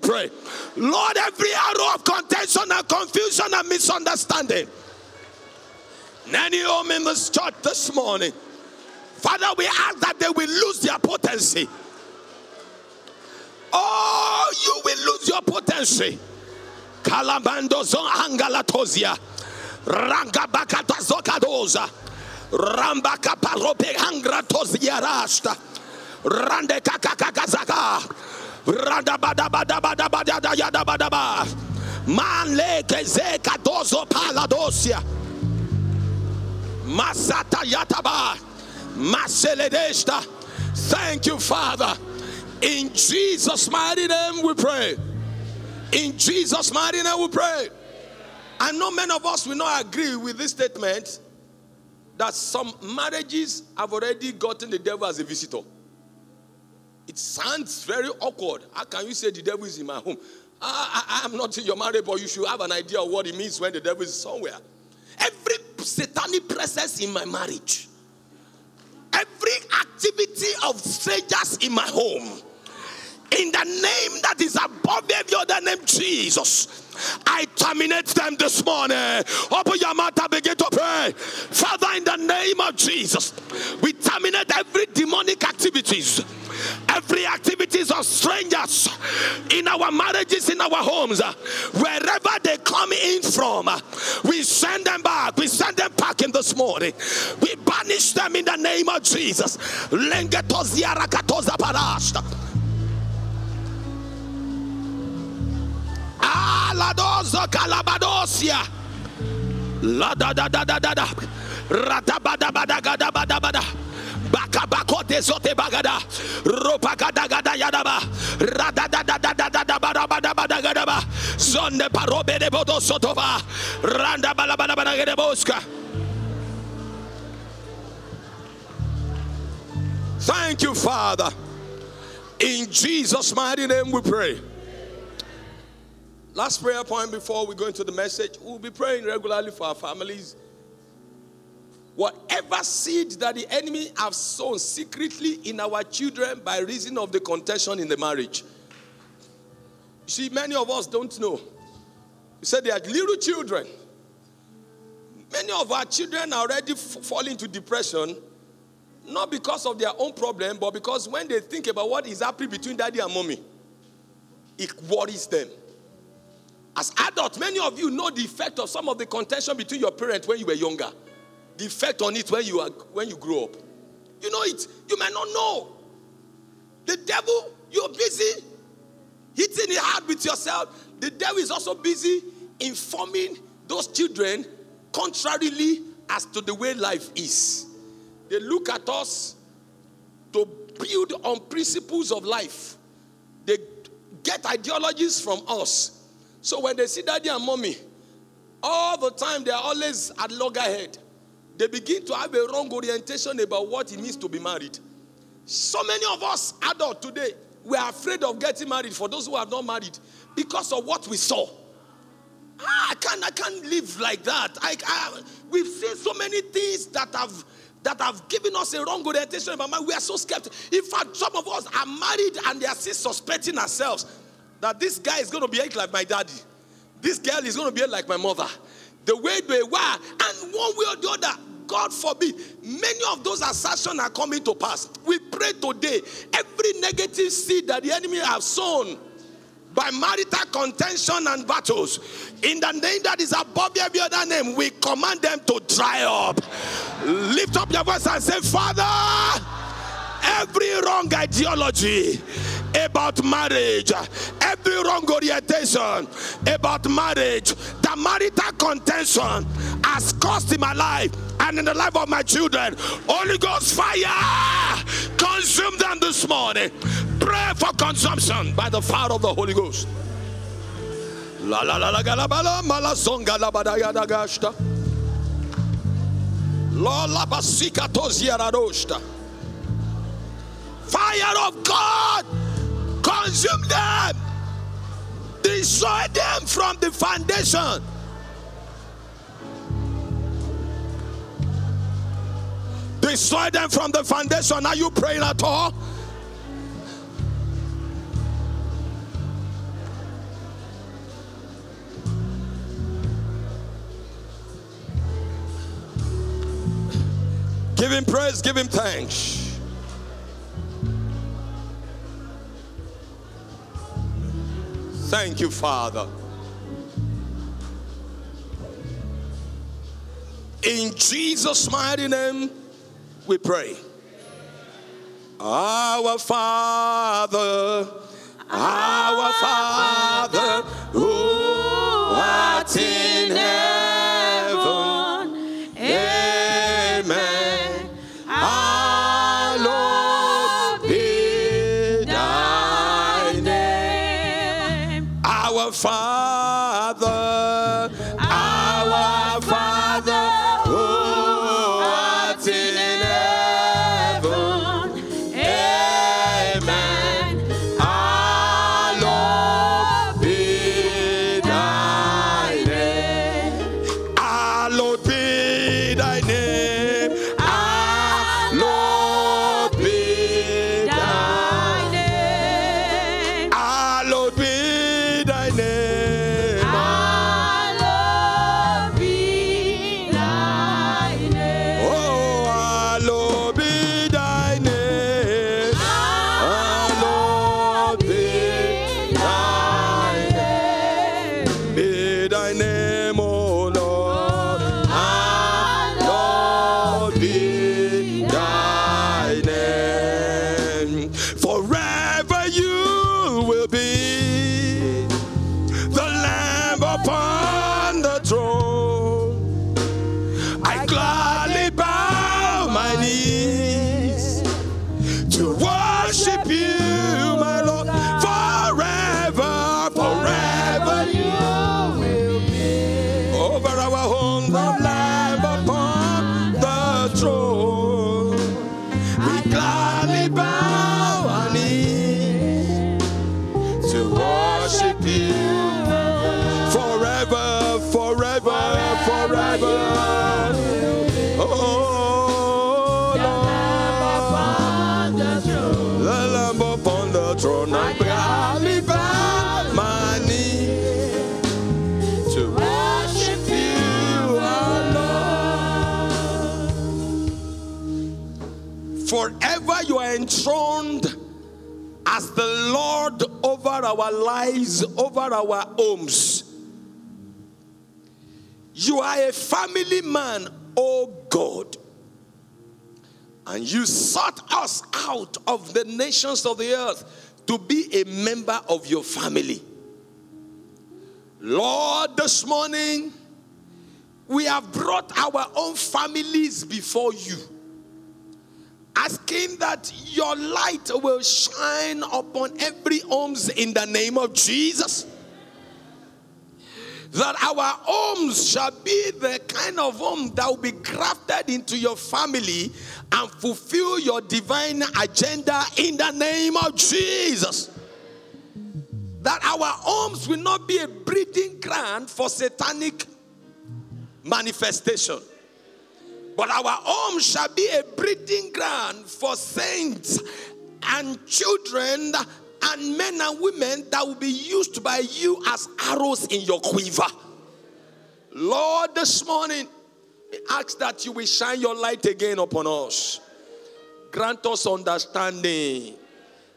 pray. Lord, every arrow of contention and confusion and misunderstanding. Any home in this church this morning. Father, we ask that they will lose their potency. Oh, you will lose your potency. Kalabando zon angalatozia. Rangabakata zokadoza. Rambaka parope angratozia rasta. Rande kakakakazaka. Masata yataba. Thank you, Father. In Jesus' mighty name we pray. In Jesus' mighty name we pray. I know many of us will not agree with this statement that some marriages have already gotten the devil as a visitor. It sounds very awkward. How can you say the devil is in my home? I, am not your marriage, but you should have an idea of what it means when the devil is somewhere. Every satanic presence in my marriage, every activity of strangers in my home, in the name that is above every other name, Jesus. I terminate them this morning. Open your mouth and begin to pray. Father, in the name of Jesus, we terminate every demonic activities every activities of strangers in our marriages, in our homes, wherever they come in from, we send them back. We send them back in this morning. We banish them in the name of Jesus. Aladoza calabadosia. La da da da da da da. Ratabada bada gada bada bada. Baka bako dezote bagada. Ropa gada yadaba. Rada da da da da da da bada bada bada gada ba. Zonde parobe de bodo sotova. Randa bala bala bala gede boska. Thank you, Father. In Jesus' mighty name we pray. Last prayer point before we go into the message. We'll be praying regularly for our families. Whatever seed that the enemy have sown secretly in our children by reason of the contention in the marriage. See, many of us don't know. You said they are little children. Many of our children are already f- falling into depression, not because of their own problem, but because when they think about what is happening between daddy and mommy, it worries them. As adults, many of you know the effect of some of the contention between your parents when you were younger. The effect on it when you are when you grow up. You know it. You might not know. The devil, you're busy hitting it hard with yourself. The devil is also busy informing those children contrarily as to the way life is. They look at us to build on principles of life. They get ideologies from us so when they see daddy and mommy, all the time they are always at loggerhead. They begin to have a wrong orientation about what it means to be married. So many of us adults today, we are afraid of getting married for those who are not married because of what we saw. Ah, I can't, I can't live like that. I, I, we've seen so many things that have that have given us a wrong orientation about marriage. We are so skeptical. In fact, some of us are married and they are still suspecting ourselves that this guy is going to behave like my daddy. This girl is going to behave like my mother. The way they were, and one way or the other, God forbid, many of those assertions are coming to pass. We pray today, every negative seed that the enemy has sown by marital contention and battles, in the name that is above every other name, we command them to dry up. Lift up your voice and say, Father, every wrong ideology about marriage, every wrong orientation about marriage, the marital contention has cost in my life and in the life of my children. Holy Ghost fire, consume them this morning. Pray for consumption by the fire of the Holy Ghost. La la la la galabala malasonga la badaya da gashta. La la basika toziara rosta. Fire of God Consume them. Destroy them from the foundation. Destroy them from the foundation. Are you praying at all? Give him praise, give him thanks. Thank you, Father. In Jesus' mighty name, we pray. Our Father, our Father, who art in heaven, our lives, over our homes. You are a family man, oh God. And you sought us out of the nations of the earth to be a member of your family. Lord, this morning, we have brought our own families before you, asking that your light will shine upon every homes in the name of Jesus that our homes shall be the kind of home that will be grafted into your family and fulfill your divine agenda in the name of Jesus. That our homes will not be a breeding ground for satanic manifestation. But our home shall be a breeding ground for saints and children and men and women that will be used by you as arrows in your quiver. Lord, this morning, we ask that you will shine your light again upon us. Grant us understanding.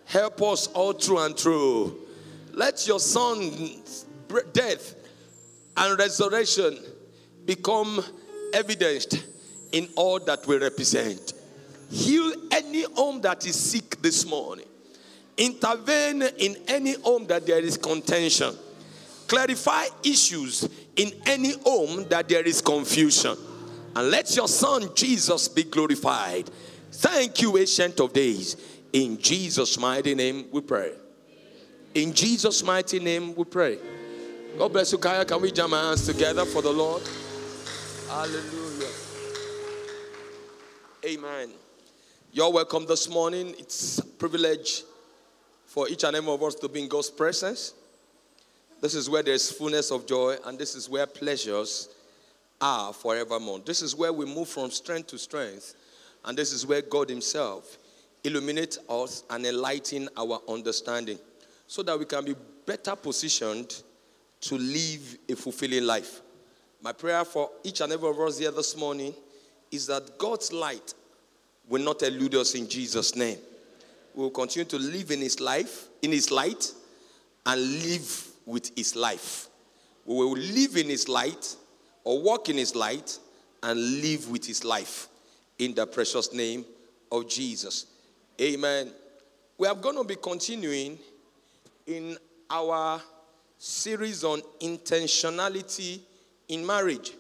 Help us all through and through. Let your son's death and resurrection become evidenced in all that we represent. Heal any home that is sick this morning. Intervene in any home that there is contention. Clarify issues in any home that there is confusion. And let your son Jesus be glorified. Thank you, Ancient of Days. In Jesus' mighty name we pray. In Jesus' mighty name we pray. God bless you, Kaya. Can we jam our hands together for the Lord? Hallelujah. Amen. You're welcome this morning. It's a privilege for each and every of us to be in God's presence. This is where there's fullness of joy, and this is where pleasures are forevermore. This is where we move from strength to strength, and this is where God Himself illuminates us and enlighten our understanding so that we can be better positioned to live a fulfilling life. My prayer for each and every of us here this morning is that God's light will not elude us in Jesus' name. We will continue to live in His life, in His light, and live with His life. We will live in His light or walk in His light and live with His life in the precious name of Jesus. Amen. We are going to be continuing in our series on intentionality in marriage.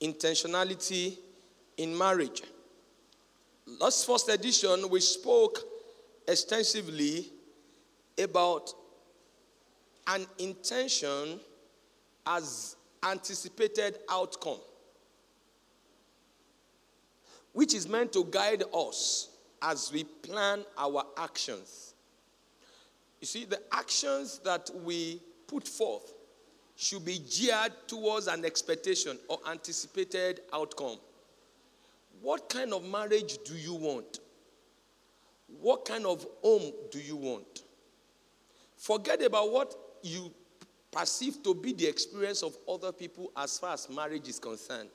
Intentionality in marriage. Last first edition, we spoke extensively about an intention as anticipated outcome, which is meant to guide us as we plan our actions. You see, the actions that we put forth should be geared towards an expectation or anticipated outcome. What kind of marriage do you want? What kind of home do you want? Forget about what you perceive to be the experience of other people as far as marriage is concerned.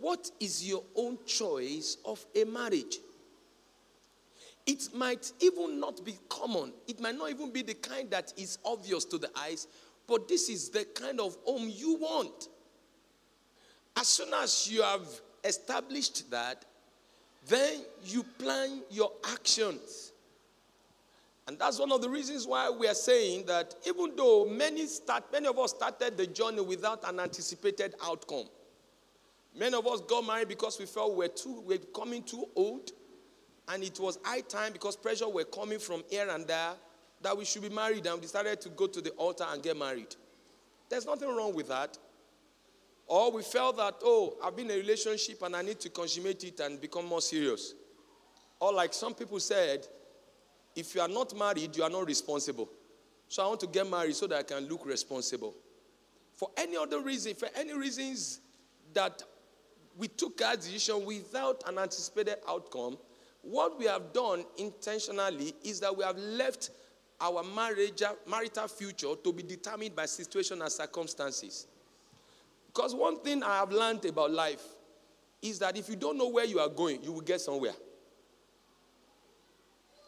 What is your own choice of a marriage? It might even not be common. It might not even be the kind that is obvious to the eyes, but this is the kind of home you want. As soon as you have established that, then you plan your actions. And that's one of the reasons why we are saying that even though many start, many of us started the journey without an anticipated outcome. Many of us got married because we felt we we're too we we're becoming too old and it was high time because pressure were coming from here and there that we should be married and we decided to go to the altar and get married. There's nothing wrong with that. Or we felt that, oh, I've been in a relationship and I need to consummate it and become more serious. Or like some people said, if you are not married, you are not responsible. So I want to get married so that I can look responsible. For any other reason, for any reasons that we took our decision without an anticipated outcome, what we have done intentionally is that we have left our marriage, marital future to be determined by situation and circumstances. Because one thing I have learned about life is that if you don't know where you are going, you will get somewhere.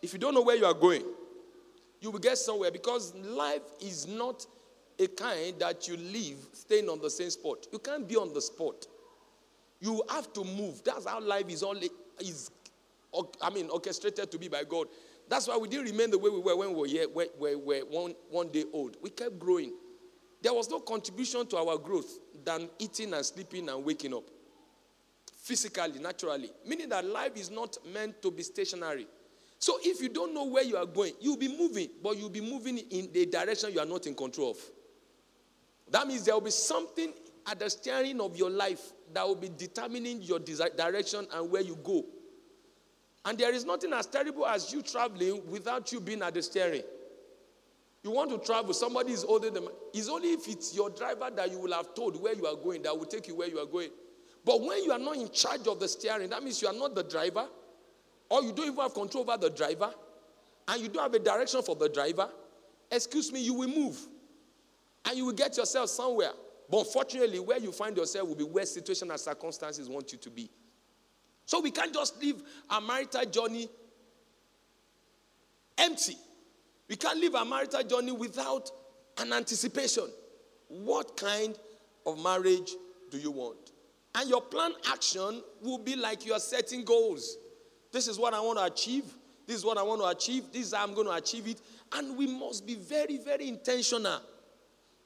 If you don't know where you are going, you will get somewhere because life is not a kind that you live staying on the same spot. You can't be on the spot. You have to move. That's how life is only is I mean, orchestrated to be by God. That's why we didn't remain the way we were when we were, here, one, one day old. We kept growing. There was no contribution to our growth than eating and sleeping and waking up. Physically, naturally. Meaning that life is not meant to be stationary. So if you don't know where you are going, you'll be moving, but you'll be moving in the direction you are not in control of. That means there will be something at the steering of your life that will be determining your direction and where you go. And there is nothing as terrible as you traveling without you being at the steering. You want to travel, somebody is older than It's only if it's your driver that you will have told where you are going that will take you where you are going. But when you are not in charge of the steering, that means you are not the driver, or you don't even have control over the driver, and you don't have a direction for the driver. Excuse me, you will move. And you will get yourself somewhere. But unfortunately, where you find yourself will be where situation and circumstances want you to be. So we can't just live our marital journey empty. We can't live our marital journey without an anticipation. What kind of marriage do you want? And your plan action will be like you are setting goals. This is what I want to achieve. This is what I want to achieve. This is how I'm going to achieve it. And we must be very, very intentional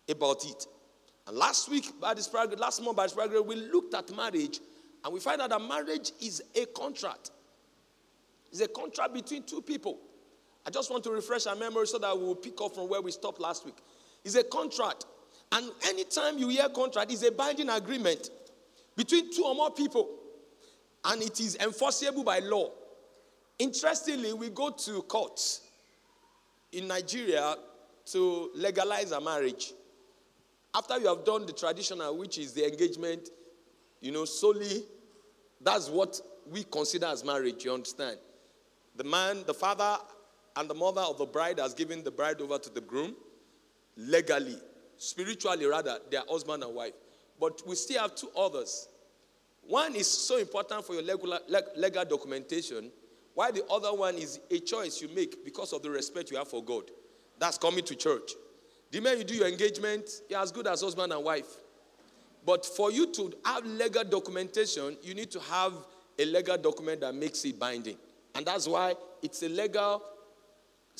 about it. And last week, by this program, last month by this program, we looked at marriage and we find out that marriage is a contract. It's a contract between two people. I just want to refresh our memory so that we will pick up from where we stopped last week. It's a contract. And anytime you hear contract, it's a binding agreement between two or more people. And it is enforceable by law. Interestingly, we go to courts in Nigeria to legalize a marriage. After you have done the traditional, which is the engagement, you know, solely, that's what we consider as marriage, you understand? The man, the father, and the mother of the bride has given the bride over to the groom legally, spiritually rather, they are husband and wife. But we still have two others One is so important for your legal, legal documentation, while the other one is a choice you make because of the respect you have for God. That's coming to church. The minute you do your engagement, you're as good as husband and wife. But for you to have legal documentation, you need to have a legal document that makes it binding. And that's why it's a legal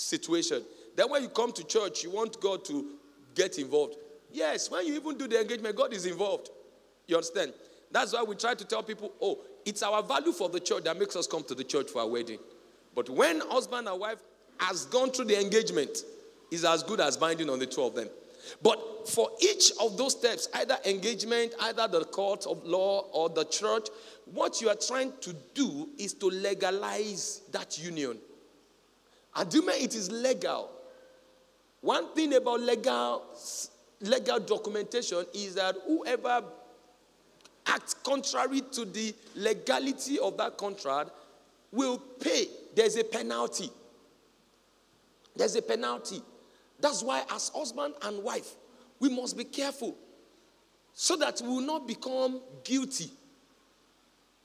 situation. Then when you come to church, you want God to get involved. Yes, when you even do the engagement, God is involved. You understand? That's why we try to tell people, oh, it's our value for the church that makes us come to the church for our wedding. But when husband and wife has gone through the engagement, is as good as binding on the two of them. But for each of those steps, either engagement, either the court of law or the church, what you are trying to do is to legalize that union. Mean it is legal? One thing about legal legal documentation is that whoever acts contrary to the legality of that contract will pay. There's a penalty. There's a penalty. That's why, as husband and wife, we must be careful so that we will not become guilty.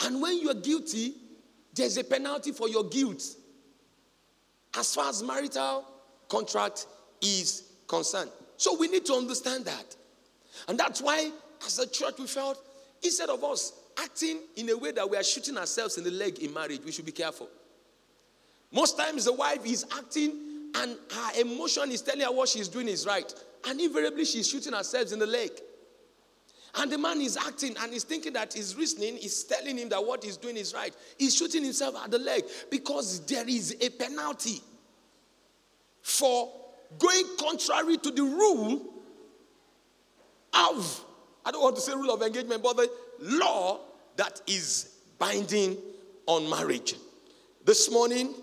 And when you are guilty, there's a penalty for your guilt. As far as marital contract is concerned. So we need to understand that. And that's why, as a church, we felt instead of us acting in a way that we are shooting ourselves in the leg in marriage, we should be careful. Most times, the wife is acting and her emotion is telling her what she's doing is right. And invariably, she's shooting herself in the leg. And the man is acting and he's thinking that his reasoning is telling him that what he's doing is right. He's shooting himself at the leg because there is a penalty for going contrary to the rule of, I don't want to say rule of engagement, but the law that is binding on marriage. This morning,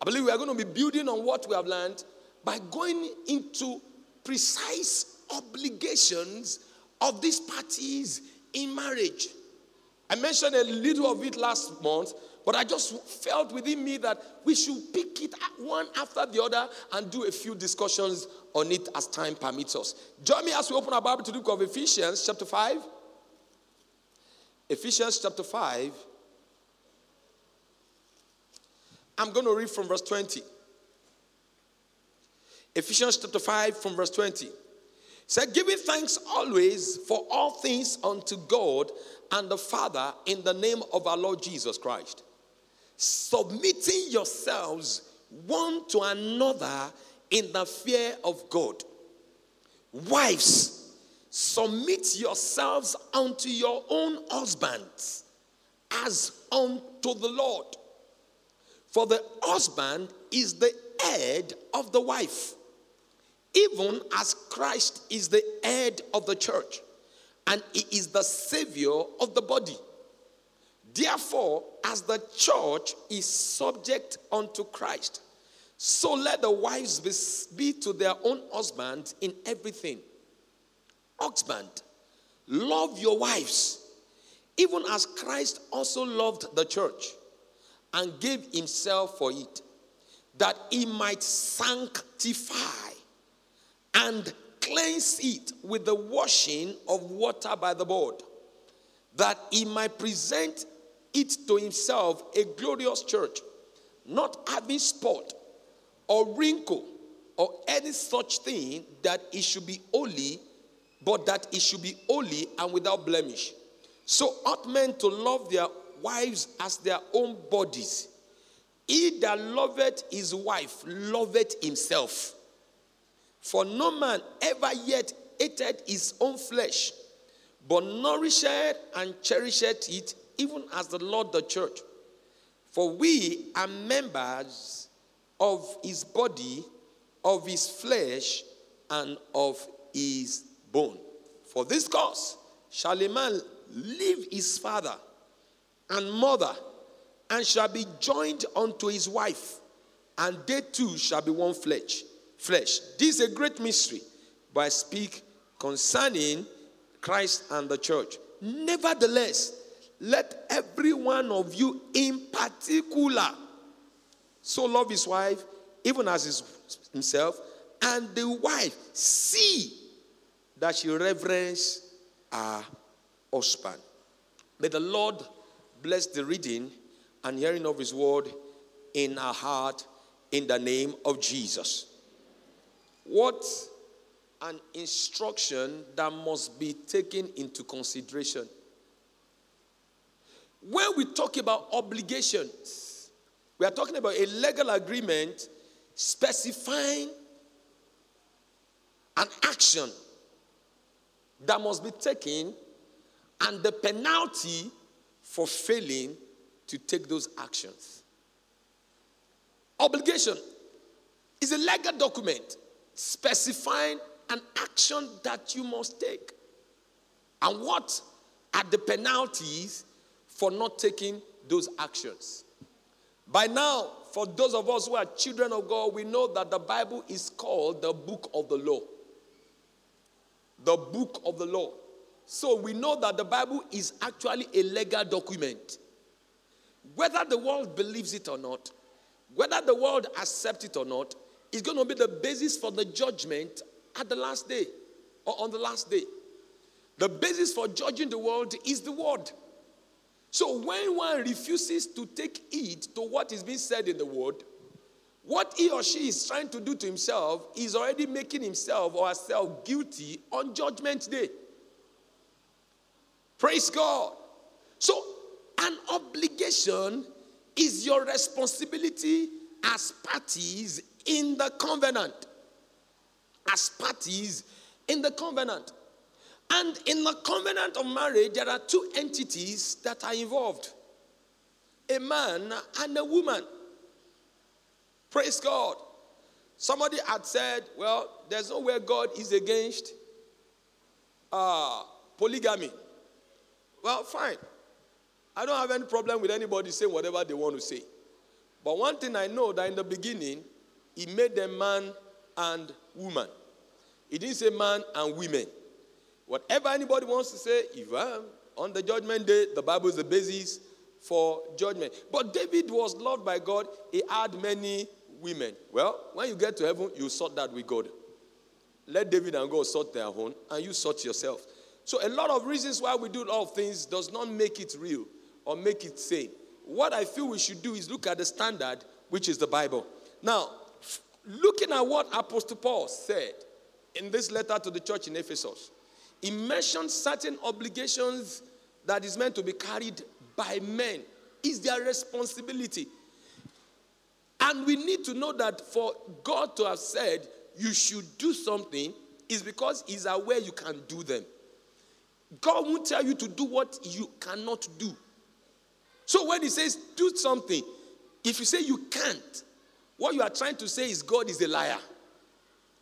I believe we are going to be building on what we have learned by going into precise obligations of these parties in marriage. I mentioned a little of it last month, but I just felt within me that we should pick it one after the other and do a few discussions on it as time permits us. Join me as we open our Bible to the book of Ephesians, chapter 5. Ephesians, chapter 5. I'm going to read from verse 20. Ephesians chapter 5 from verse 20. Said, giving thanks always for all things unto God and the Father in the name of our Lord Jesus Christ. Submitting yourselves one to another in the fear of God. Wives, submit yourselves unto your own husbands as unto the Lord. For the husband is the head of the wife, even as Christ is the head of the church, and he is the savior of the body. Therefore, as the church is subject unto Christ, so let the wives be, to their own husband in everything. Husband, love your wives, even as Christ also loved the church and gave himself for it, that he might sanctify and cleanse it with the washing of water by the word, that he might present it to himself a glorious church, not having spot or wrinkle or any such thing, that it should be holy, but that it should be holy and without blemish. So ought men to love their wives as their own bodies. He that loveth his wife loveth himself. For no man ever yet hated his own flesh, but nourished and cherished it, even as the Lord the church. For we are members of his body, of his flesh, and of his bone. For this cause shall a man leave his father and mother, and shall be joined unto his wife, and they two shall be one flesh. Flesh. This is a great mystery, but I speak concerning Christ and the church. Nevertheless, let every one of you in particular so love his wife, even as his, himself, and the wife see that she reverence her husband. May the Lord bless the reading and hearing of His word in our heart in the name of Jesus. What an instruction that must be taken into consideration. When we talk about obligations, we are talking about a legal agreement specifying an action that must be taken and the penalty for failing to take those actions. Obligation is a legal document specifying an action that you must take. And what are the penalties for not taking those actions? By now, for those of us who are children of God, we know that the Bible is called the book of the law. The book of the law. So we know that the Bible is actually a legal document. Whether the world believes it or not, whether the world accepts it or not, is going to be the basis for the judgment at the last day or on the last day. The basis for judging the world is the word. So when one refuses to take heed to what is being said in the word, what he or she is trying to do to himself is already making himself or herself guilty on judgment day. Praise God. So, an obligation is your responsibility as parties in the covenant. As parties in the covenant. And in the covenant of marriage, there are two entities that are involved a man and a woman. Praise God. Somebody had said, well, there's no way God is against uh, polygamy. Well, fine. I don't have any problem with anybody saying whatever they want to say. But one thing I know that in the beginning, he made them man and woman. He didn't say man and women. Whatever anybody wants to say, if I'm on the judgment day, the Bible is the basis for judgment. But David was loved by God. He had many women. Well, when you get to heaven, you sort that with God. Let David and God sort their own, and you sort yourself. So a lot of reasons why we do a lot of things does not make it real or make it sane. What I feel we should do is look at the standard, which is the Bible. Now, looking at what Apostle Paul said in this letter to the church in Ephesus, he mentioned certain obligations that is meant to be carried by men. Is their responsibility. And we need to know that for God to have said you should do something is because He's aware you can do them. God won't tell you to do what you cannot do. So when He says do something, if you say you can't, what you are trying to say is God is a liar.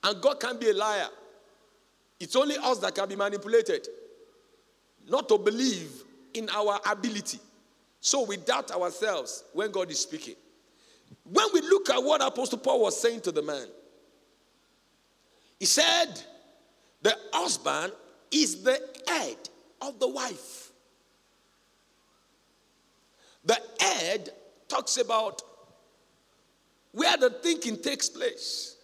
And God can't be a liar. It's only us that can be manipulated, not to believe in our ability. So we doubt ourselves when God is speaking. When we look at what Apostle Paul was saying to the man, he said, The husband is the head of the wife. The head talks about where the thinking takes place,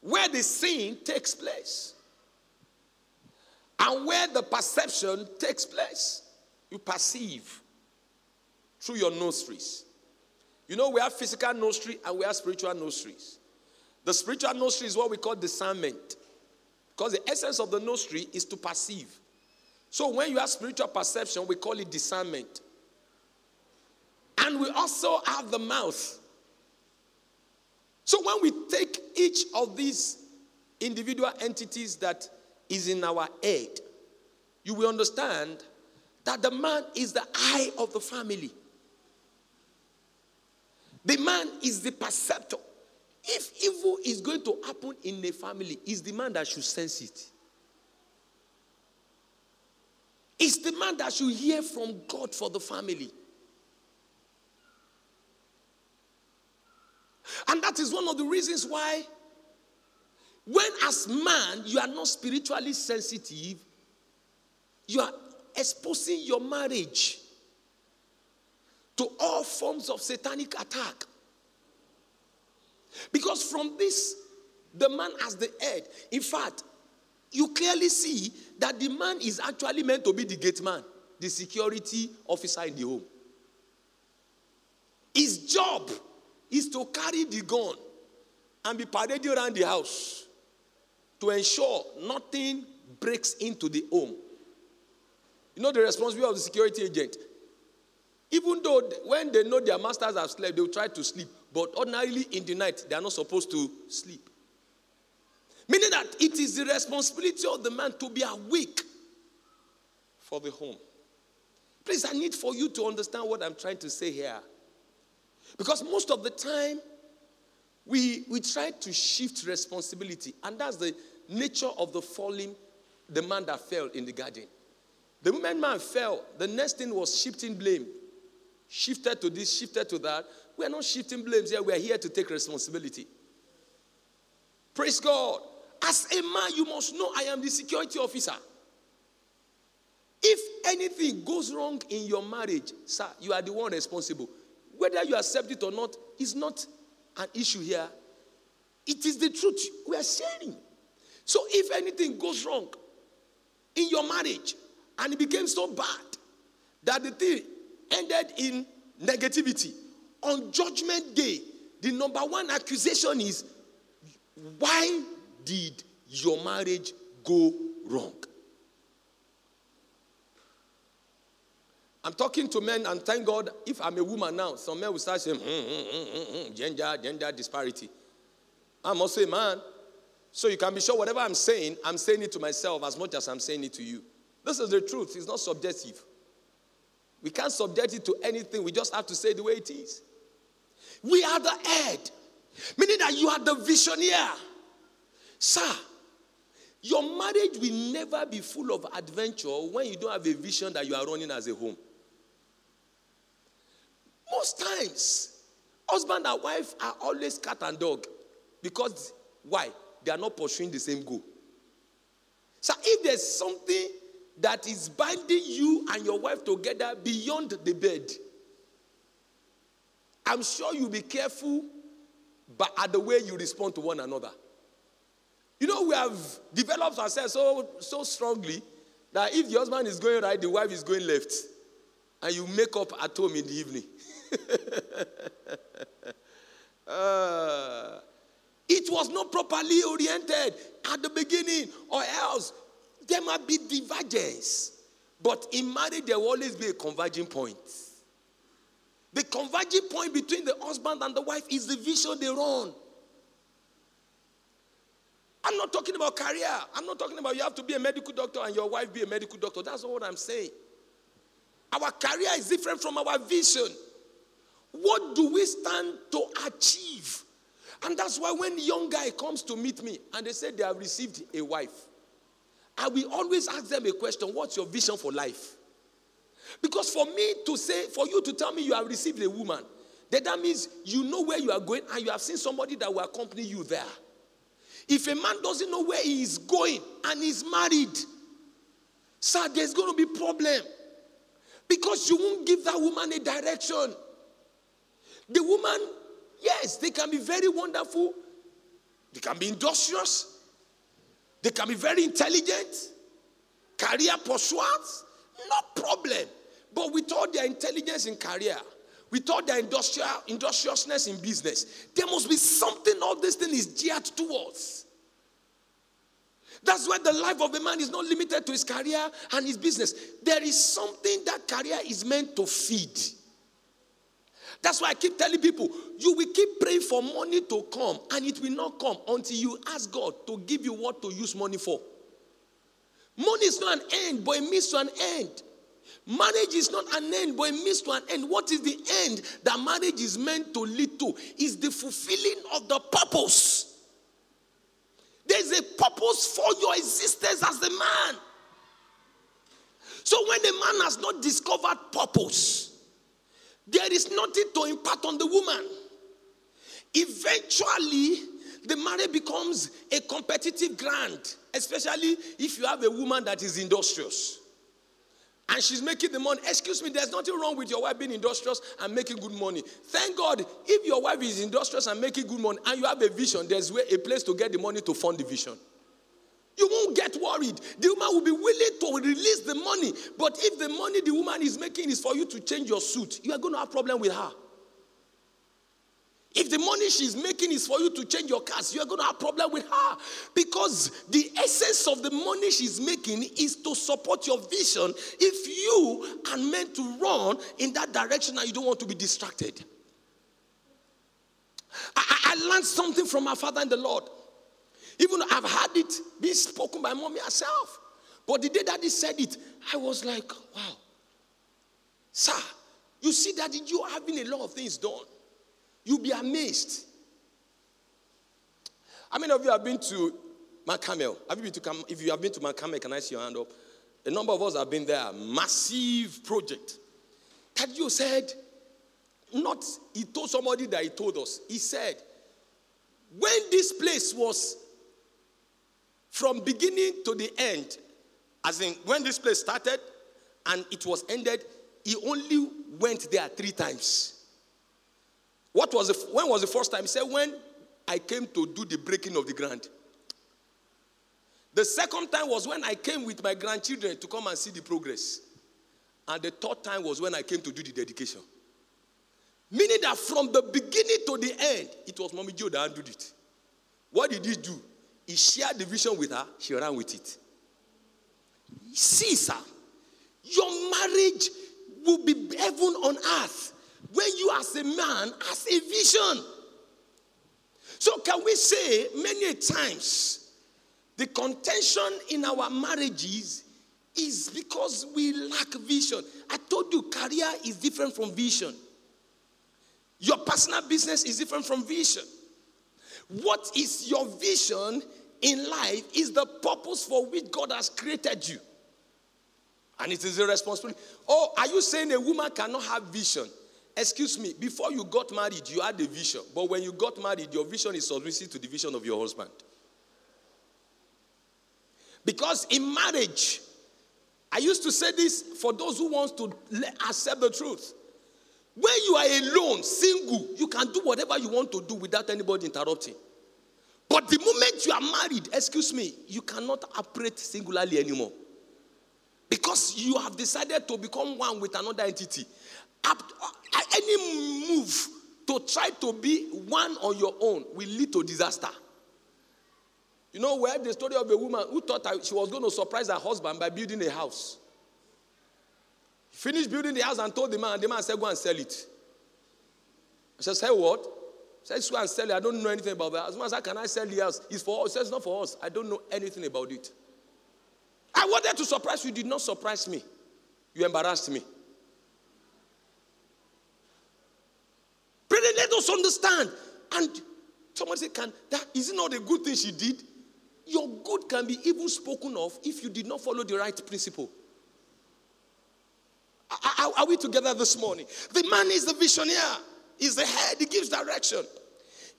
where the seeing takes place, and where the perception takes place. You perceive through your nostrils. You know, we have physical nostrils and we have spiritual nostrils. The spiritual nostril is what we call discernment. Because the essence of the nostril is to perceive. So when you have spiritual perception, we call it discernment. And we also have the mouth. So when we take each of these individual entities that is in our head, you will understand that the man is the eye of the family. The man is the perceptor. If evil is going to happen in a family, it's the man that should sense it. It's the man that should hear from God for the family. And that is one of the reasons why, when as man you are not spiritually sensitive, you are exposing your marriage to all forms of satanic attack. Because from this, the man as the head, in fact, you clearly see that the man is actually meant to be the gate man, the security officer in the home. His job is to carry the gun and be paraded around the house to ensure nothing breaks into the home. You know the responsibility of the security agent. Even though when they know their masters have slept, they will try to sleep. But ordinarily in the night, they are not supposed to sleep. Meaning that it is the responsibility of the man to be awake for the home. Please, I need for you to understand what I'm trying to say here. Because most of the time, we, we try to shift responsibility, and that's the nature of the falling, the man that fell in the garden. The moment man fell, the next thing was shifting blame. Shifted to this, shifted to that. We are not shifting blames here, we are here to take responsibility. Praise God. As a man, you must know I am the security officer. If anything goes wrong in your marriage, sir, you are the one responsible. Whether you accept it or not is not an issue here. It is the truth we are sharing. So if anything goes wrong in your marriage and it became so bad that the thing ended in negativity, on judgment day, the number one accusation is why did your marriage go wrong? I'm talking to men, and thank God, if I'm a woman now, some men will start saying, "Hmm, hmm, hmm, hmm, hmm, gender, gender disparity. I'm also a man. So you can be sure whatever I'm saying, I'm saying it to myself as much as I'm saying it to you. This is the truth, it's not subjective. We can't subject it to anything, we just have to say the way it is. We are the head, meaning that you are the visioneer. Sir, your marriage will never be full of adventure when you don't have a vision that you are running as a home. Most times, husband and wife are always cat and dog because why? They are not pursuing the same goal. So if there's something that is binding you and your wife together beyond the bed, I'm sure you'll be careful but at the way you respond to one another. You know, we have developed ourselves so, so strongly that if the husband is going right, the wife is going left. And you make up at home in the evening. Uh, it was not properly oriented at the beginning, or else there might be divergence. But in marriage, there will always be a converging point. The converging point between the husband and the wife is the vision they run. I'm not talking about career. I'm not talking about you have to be a medical doctor and your wife be a medical doctor. That's not what I'm saying. Our career is different from our vision. What do we stand to achieve? And that's why when the young guy comes to meet me and they say they have received a wife, I will always ask them a question What's your vision for life? Because for me to say, for you to tell me you have received a woman, then that means you know where you are going and you have seen somebody that will accompany you there. If a man doesn't know where he is going and he's married, sir, there's going to be problem because you won't give that woman a direction. The woman, yes, they can be very wonderful, they can be industrious, they can be very intelligent, career pursuers, no problem. But with all their intelligence in career, with all their industrial industriousness in business, there must be something all this thing is geared towards. That's why the life of a man is not limited to his career and his business. There is something that career is meant to feed. That's why I keep telling people you will keep praying for money to come, and it will not come until you ask God to give you what to use money for. Money is not an end, but it means to an end. Marriage is not an end, but it means to an end. What is the end that marriage is meant to lead to? Is the fulfilling of the purpose. There's a purpose for your existence as a man. So when a man has not discovered purpose, there is nothing to impart on the woman. Eventually, the marriage becomes a competitive grant, especially if you have a woman that is industrious and she's making the money. Excuse me, there's nothing wrong with your wife being industrious and making good money. Thank God, if your wife is industrious and making good money and you have a vision, there's a place to get the money to fund the vision. You won't get worried. The woman will be willing to release the money. But if the money the woman is making is for you to change your suit, you are going to have problem with her. If the money she's making is for you to change your cars, you're going to have problem with her because the essence of the money she's making is to support your vision if you are meant to run in that direction and you don't want to be distracted. I, I learned something from my father in the Lord. Even I've had it be spoken by mommy herself. But the day that he said it, I was like, wow. Sir, you see that you are having a lot of things done. You'll be amazed. How many of you have been to Mount Carmel? Have you been to Cam- If you have been to Mount Carmel, can I see your hand up? A number of us have been there. Massive project. That you said, not, he told somebody that he told us. He said, when this place was from beginning to the end, as in when this place started and it was ended, he only went there three times. What was the, when was the first time? He said, when I came to do the breaking of the ground. The second time was when I came with my grandchildren to come and see the progress. And the third time was when I came to do the dedication. Meaning that from the beginning to the end, it was Mommy Joe that did it. What did he do? He shared the vision with her, she ran with it. See, sir, your marriage will be heaven on earth when you, as a man, has a vision. So, can we say many times the contention in our marriages is because we lack vision? I told you, career is different from vision, your personal business is different from vision. What is your vision in life is the purpose for which God has created you. And it is a responsibility. Oh, are you saying a woman cannot have vision? Excuse me, before you got married, you had a vision. But when you got married, your vision is submissive to the vision of your husband. Because in marriage, I used to say this for those who want to accept the truth. When you are alone, single, you can do whatever you want to do without anybody interrupting. But the moment you are married, excuse me, you cannot operate singularly anymore. Because you have decided to become one with another entity. Uh, any move to try to be one on your own will lead to disaster. You know, we have the story of a woman who thought she was going to surprise her husband by building a house. Finished building the house and told the man, the man said, Go and sell it. I said, what? Said, Go and sell it. I don't know anything about that. As much as I can I sell the house? It's for us. Says, Not for us. I don't know anything about it. I wanted to surprise you. Did not surprise me. You embarrassed me. Brethren, let us understand. And someone said, Can that is it not a good thing she did? Your good can be even spoken of if you did not follow the right principle. Are, are we together this morning? The man is the visionaire, he's the head, he gives direction.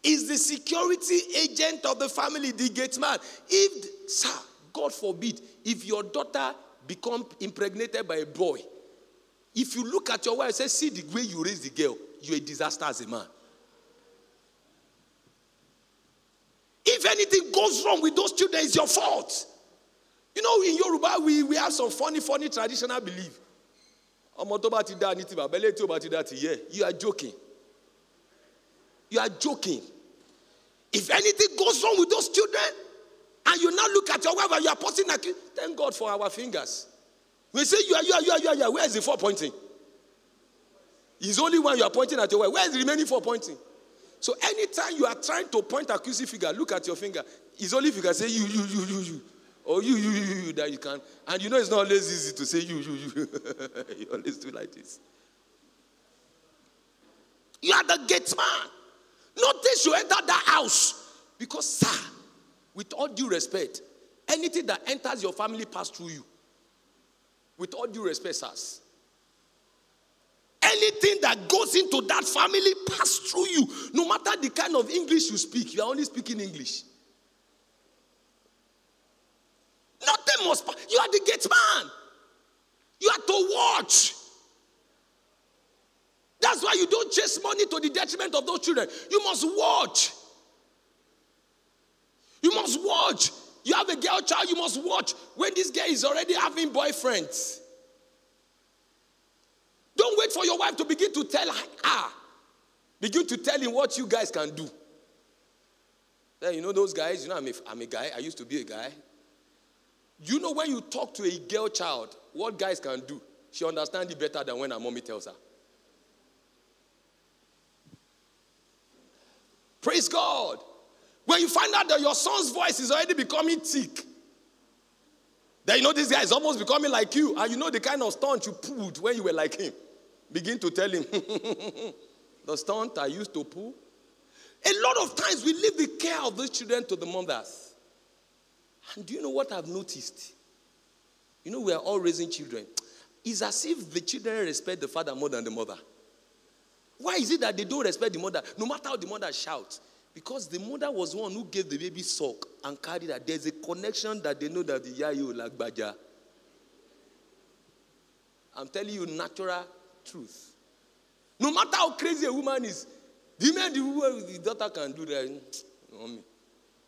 Is the security agent of the family, the gate man. If, sir, God forbid, if your daughter become impregnated by a boy, if you look at your wife and say, see the way you raise the girl, you're a disaster as a man. If anything goes wrong with those children, it's your fault. You know, in Yoruba, we, we have some funny, funny traditional belief. You are joking. You are joking. If anything goes wrong with those children, and you now look at your wife and you are pointing at you, thank God for our fingers. We say, You are, you are, you are, you are, you are. Where is the four pointing? It's only one you are pointing at your wife. Where is the remaining four pointing? So anytime you are trying to point accusing finger, look at your finger. It's only if you can say you, you, you, you, you. Or you, you, you, you, that you can. And you know it's not always easy to say you, you, you. you always do like this. You are the gate man. Notice you enter that house. Because, sir, with all due respect, anything that enters your family pass through you. With all due respect, sirs. Anything that goes into that family pass through you. No matter the kind of English you speak, you are only speaking English. Nothing must. You are the gate man. You are to watch. That's why you don't chase money to the detriment of those children. You must watch. You must watch. You have a girl child, you must watch when this girl is already having boyfriends. Don't wait for your wife to begin to tell her. Ah, begin to tell him what you guys can do. Then you know those guys, you know, I'm a, I'm a guy, I used to be a guy. You know when you talk to a girl child, what guys can do, she understands it better than when her mommy tells her. Praise God. When you find out that your son's voice is already becoming thick, then you know this guy is almost becoming like you, and you know the kind of stunt you pulled when you were like him. Begin to tell him, the stunt I used to pull. A lot of times we leave the care of these children to the mothers. And do you know what I've noticed? You know, we are all raising children. It's as if the children respect the father more than the mother. Why is it that they don't respect the mother? No matter how the mother shouts. Because the mother was one who gave the baby suck and carried that. There's a connection that they know that the yayo like baja. I'm telling you natural truth. No matter how crazy a woman is, the man, the, the daughter can do that.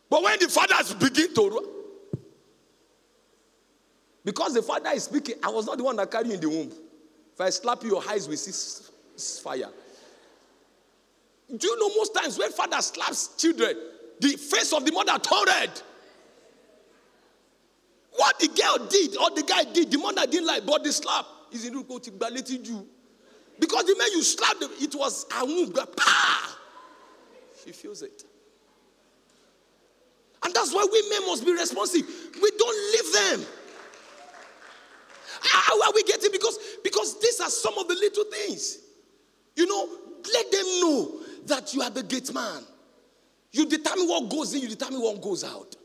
But when the fathers begin to because the father is speaking, I was not the one that carried you in the womb. If I slap you, your eyes will see fire. Do you know most times when father slaps children, the face of the mother turned red? What the girl did or the guy did, the mother didn't like, but the slap is in the you. Because the man you slapped, it was a womb, pa! She feels it. And that's why we men must be responsive. We don't leave them. How are we getting? Because, because these are some of the little things. You know, let them know that you are the gate man. You determine what goes in, you determine what goes out.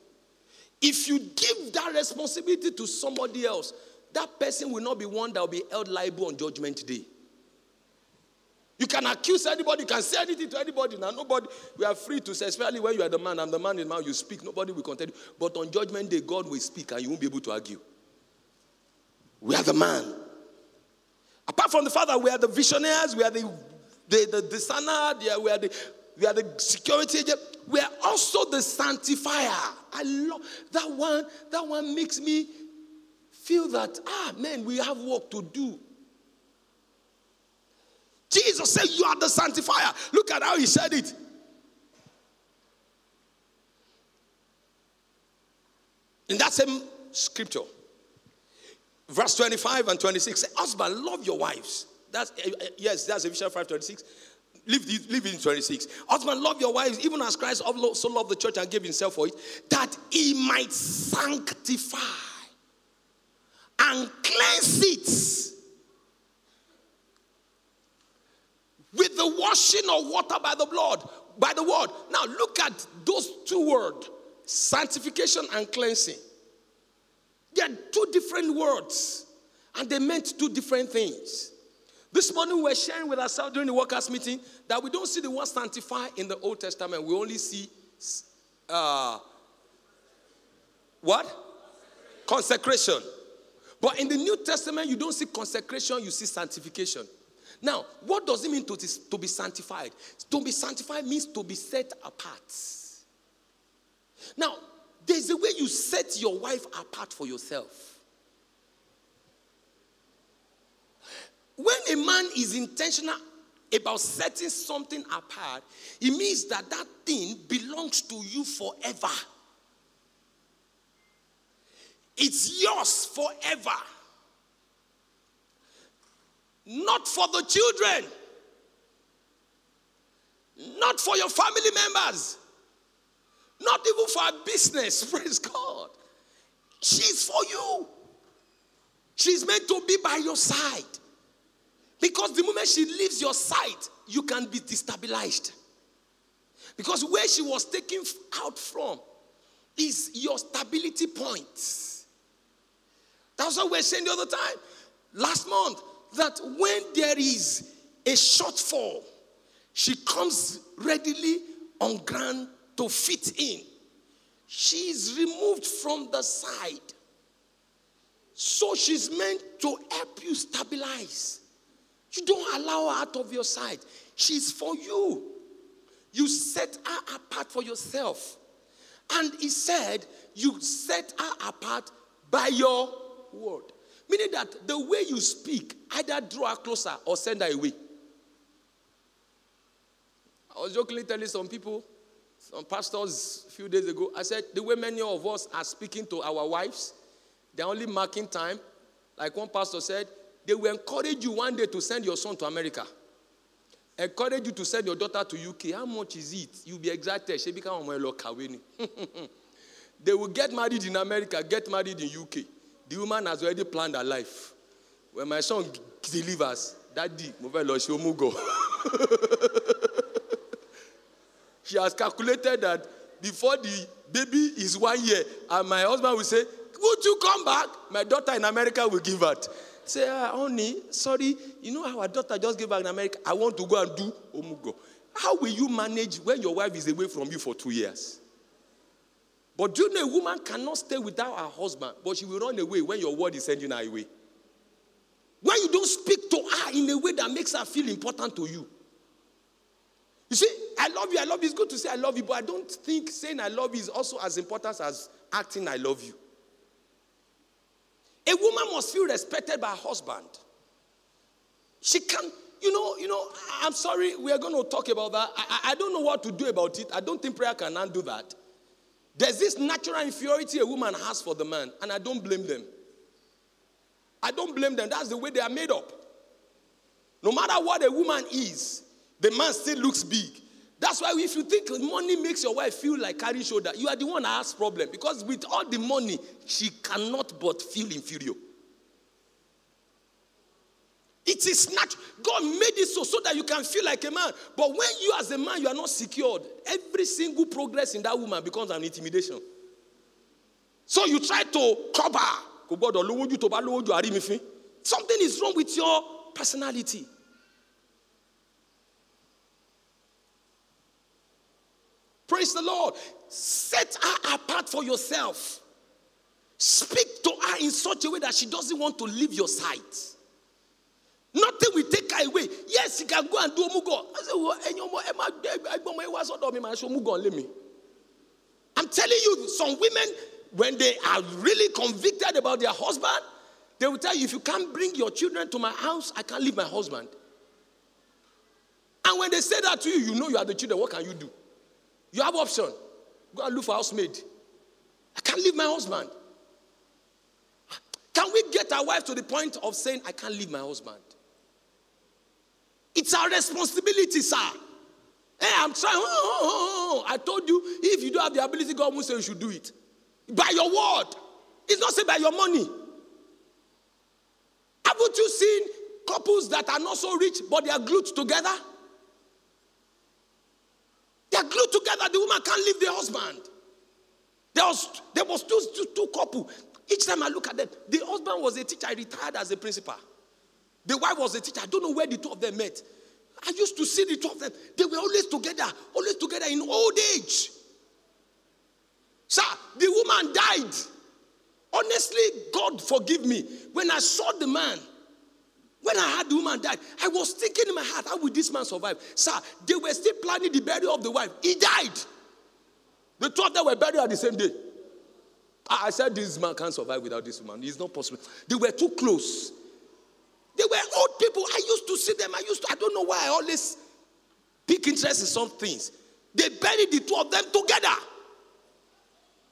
If you give that responsibility to somebody else, that person will not be one that will be held liable on judgment day. You can accuse anybody, you can say anything to anybody. Now, nobody, we are free to say, especially when you are the man, I'm the man in the you speak, nobody will contend. But on judgment day, God will speak and you won't be able to argue. We are the man. Apart from the father, we are the visionaries, we are the the, the designer, we are the we are the security agent. We are also the sanctifier. I love that one. That one makes me feel that ah man, we have work to do. Jesus said, You are the sanctifier. Look at how he said it. In that same scripture, Verse 25 and 26 say, Husband, love your wives. That's uh, yes, that's Ephesians 5 26. Leave, leave it in 26. Husband, love your wives, even as Christ so loved the church and gave himself for it, that he might sanctify and cleanse it with the washing of water by the blood, by the word. Now look at those two words sanctification and cleansing. They are two different words, and they meant two different things. This morning we were sharing with ourselves during the workers' meeting that we don't see the word sanctify in the Old Testament. We only see uh, what? Consecration. But in the New Testament, you don't see consecration, you see sanctification. Now, what does it mean to, to be sanctified? To be sanctified means to be set apart. Now, there's a way you set your wife apart for yourself. When a man is intentional about setting something apart, it means that that thing belongs to you forever. It's yours forever. Not for the children, not for your family members, not even for a business, praise God. She's for you. She's meant to be by your side. Because the moment she leaves your side, you can be destabilized. Because where she was taken out from is your stability point. That's what we're saying the other time, last month, that when there is a shortfall, she comes readily on ground to fit in. She's removed from the side. So she's meant to help you stabilize. You don't allow her out of your sight. She's for you. You set her apart for yourself. And he said, You set her apart by your word. Meaning that the way you speak either draw her closer or send her away. I was jokingly telling some people, some pastors a few days ago, I said, the way many of us are speaking to our wives, they're only marking time. Like one pastor said, they will encourage you one day to send your son to America. Encourage you to send your daughter to UK. How much is it? You'll be excited. She become a They will get married in America, get married in UK. The woman has already planned her life. When my son delivers, daddy, go. she has calculated that before the baby is one year, and my husband will say, Would you come back? My daughter in America will give birth. Say, ah, honey, sorry, you know our daughter just gave back in America. I want to go and do Omugwo. How will you manage when your wife is away from you for two years? But do you know a woman cannot stay without her husband, but she will run away when your word is sending her away? When you don't speak to her in a way that makes her feel important to you. You see, I love you, I love you. It's good to say I love you, but I don't think saying I love you is also as important as acting I love you. A woman must feel respected by her husband. She can, you know, you know, I'm sorry, we are going to talk about that. I, I don't know what to do about it. I don't think prayer can undo that. There's this natural inferiority a woman has for the man, and I don't blame them. I don't blame them. That's the way they are made up. No matter what a woman is, the man still looks big. That's why if you think money makes your wife feel like carrying shoulder, you are the one that has problem. Because with all the money, she cannot but feel inferior. It is not God made it so so that you can feel like a man. But when you as a man you are not secured, every single progress in that woman becomes an intimidation. So you try to cover. Something is wrong with your personality. Praise the Lord. Set her apart for yourself. Speak to her in such a way that she doesn't want to leave your sight. Nothing will take her away. Yes, she can go and do omugwo. I'm telling you, some women, when they are really convicted about their husband, they will tell you, if you can't bring your children to my house, I can't leave my husband. And when they say that to you, you know you are the children. What can you do? You have option. Go and look for a housemaid. I can't leave my husband. Can we get our wife to the point of saying, I can't leave my husband? It's our responsibility, sir. Hey, I'm trying. Oh, oh, oh, I told you, if you don't have the ability, God will say you should do it. By your word. It's not said by your money. Haven't you seen couples that are not so rich, but they are glued together? They are glued together. The woman can't leave the husband. There was, there was two, two, two couple. Each time I look at them, the husband was a teacher. I retired as a principal. The wife was a teacher. I don't know where the two of them met. I used to see the two of them. They were always together, always together in old age. Sir, the woman died. Honestly, God forgive me. When I saw the man, when I had the woman died, I was thinking in my heart, how will this man survive? Sir, they were still planning the burial of the wife. He died. The two of them were buried at the same day. I said, This man can't survive without this woman. It's not possible. They were too close. They were old people. I used to see them. I used to, I don't know why I always pick interest in some things. They buried the two of them together.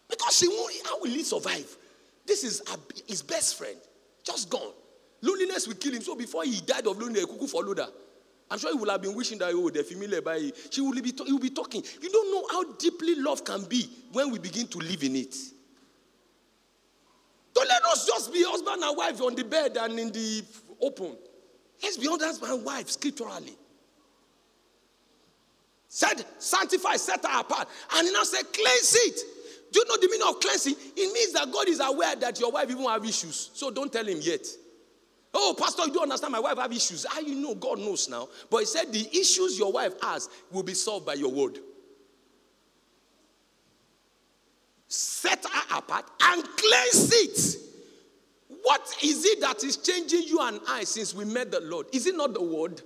Because she won't, how will he survive? This is his best friend, just gone. Loneliness will kill him. So before he died of loneliness, Kuku followed her. I'm sure he would have been wishing that oh, the familiar by she will be he will be talking. You don't know how deeply love can be when we begin to live in it. Don't let us just be husband and wife on the bed and in the open. Let's be husband and wife scripturally. Said, sanctify, set her apart. And he now said, cleanse it. Do you know the meaning of cleansing? It means that God is aware that your wife even have issues. So don't tell him yet. Oh, Pastor, you don't understand. My wife have issues. Ah, you know, God knows now. But he said the issues your wife has will be solved by your word. Set her apart and cleanse it. What is it that is changing you and I since we met the Lord? Is it not the word?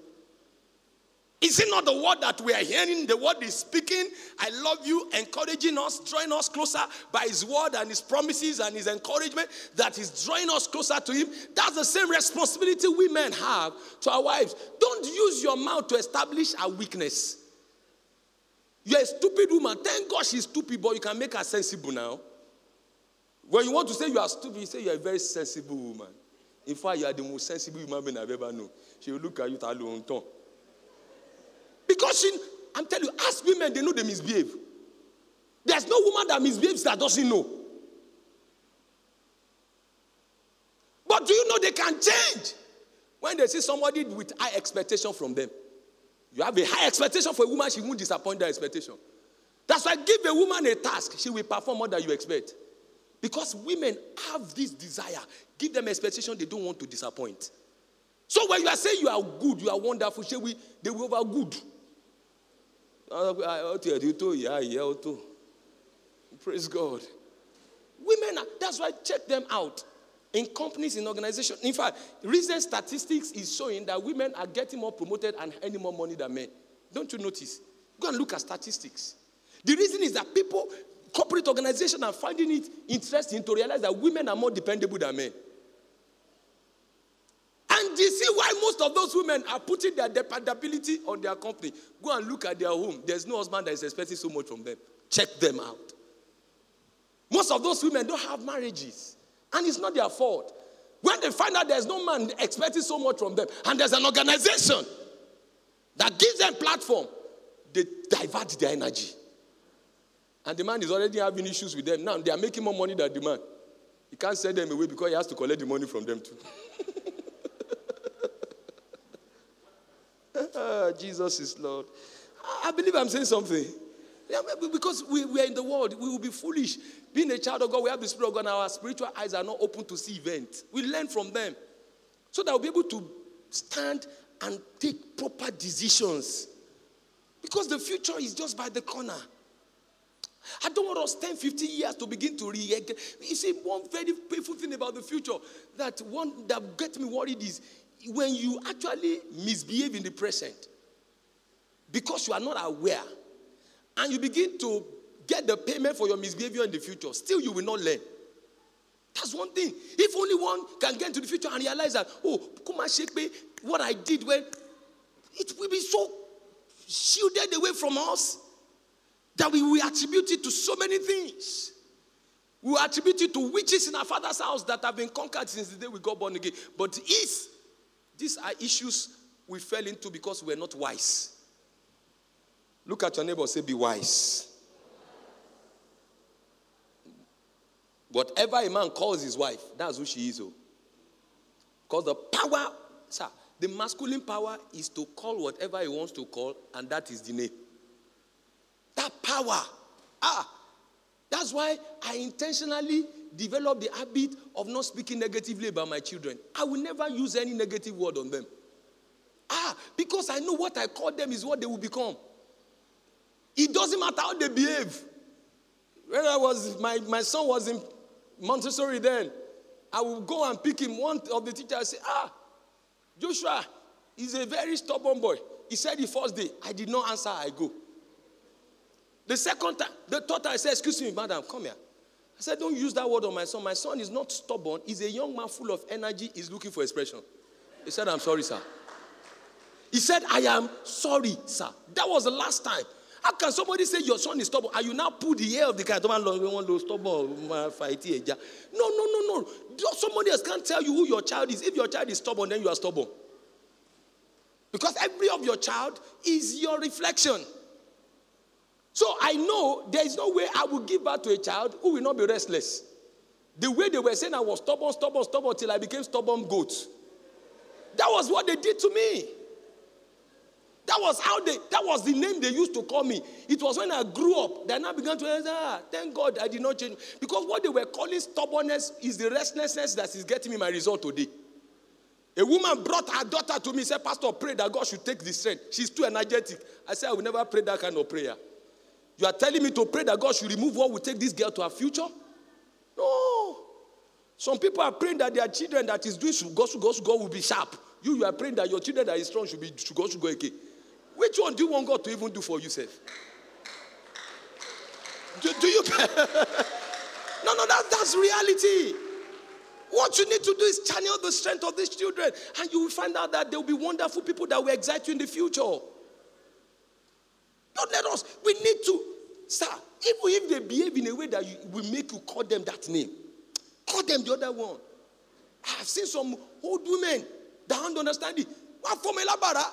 Is it not the word that we are hearing? The word is speaking. I love you, encouraging us, drawing us closer by his word and his promises and his encouragement that is drawing us closer to him. That's the same responsibility we men have to our wives. Don't use your mouth to establish a weakness. You're a stupid woman. Thank God she's stupid, but you can make her sensible now. When you want to say you are stupid, you say you're a very sensible woman. In fact, you are the most sensible human being I've ever known. She will look at you, tell because she, I'm telling you, ask women, they know they misbehave. There's no woman that misbehaves that doesn't know. But do you know they can change? When they see somebody with high expectation from them, you have a high expectation for a woman, she won't disappoint that expectation. That's why give a woman a task, she will perform more than you expect. Because women have this desire. Give them expectation they don't want to disappoint. So when you are saying you are good, you are wonderful, shall we, they will over good. Ah, Praise God. Women, that's why check them out in companies, in organizations. In fact, recent statistics is showing that women are getting more promoted and earning more money than men. Don't you notice? Go and look at statistics. The reason is that people, corporate organizations are finding it interesting to realize that women are more dependable than men. You see why most of those women are putting their dependability on their company. Go and look at their home. There's no husband that is expecting so much from them. Check them out. Most of those women don't have marriages. And it's not their fault. When they find out there's no man expecting so much from them, and there's an organization that gives them platform, they divert their energy. And the man is already having issues with them. Now they are making more money than the man. He can't send them away because he has to collect the money from them too. Ah, Jesus is Lord. I believe I'm saying something. Because we, we are in the world, we will be foolish. Being a child of God, we have the Spirit of God, and our spiritual eyes are not open to see events. We learn from them so that we'll be able to stand and take proper decisions. Because the future is just by the corner. I don't want us 10, 15 years to begin to react. You see, one very painful thing about the future that one that gets me worried is when you actually misbehave in the present because you are not aware and you begin to get the payment for your misbehavior in the future, still you will not learn. That's one thing. If only one can get into the future and realize that, oh, Kuma what I did when it will be so shielded away from us that we will attribute it to so many things. We attribute it to witches in our father's house that have been conquered since the day we got born again. But if these are issues we fell into because we're not wise. Look at your neighbor, say, Be wise. Whatever a man calls his wife, that's who she is. Because oh. the power, sir, the masculine power is to call whatever he wants to call, and that is the name. That power. Ah, that's why I intentionally developed the habit of not speaking negatively about my children. I will never use any negative word on them. Ah, because I know what I call them is what they will become. It doesn't matter how they behave. When I was, my, my son was in Montessori then, I will go and pick him. One of the teachers say, Ah, Joshua is a very stubborn boy. He said the first day, I did not answer, I go. The second time, the third time, I said, Excuse me, madam, come here. Said, Don't use that word on my son. My son is not stubborn. He's a young man full of energy. He's looking for expression. He said, I'm sorry, sir. He said, I am sorry, sir. That was the last time. How can somebody say your son is stubborn and you now pull the ear of the to stubborn fight No, no, no, no. Somebody else can't tell you who your child is. If your child is stubborn, then you are stubborn. Because every of your child is your reflection. So I know there is no way I will give birth to a child who will not be restless. The way they were saying I was stubborn, stubborn, stubborn till I became stubborn goat. That was what they did to me. That was how they, that was the name they used to call me. It was when I grew up that I began to say, ah, thank God I did not change. Because what they were calling stubbornness is the restlessness that is getting me my result today. A woman brought her daughter to me, said, Pastor, pray that God should take the strength. She's too energetic. I said, I will never pray that kind of prayer. You are telling me to pray that God should remove what will take this girl to her future? No. Some people are praying that their children that is doing should go, should go, should go will be sharp. You, you are praying that your children that is strong should be should go, should go okay. Which one do you want God to even do for yourself? Do, do you? no, no, that, that's reality. What you need to do is channel the strength of these children, and you will find out that there will be wonderful people that will excite you in the future. Don't let us. We need to, sir. Even if they behave in a way that you, will make you call them that name, call them the other one. I have seen some old women that don't understand it. Wọ́n fọmọ ẹ lábàrá.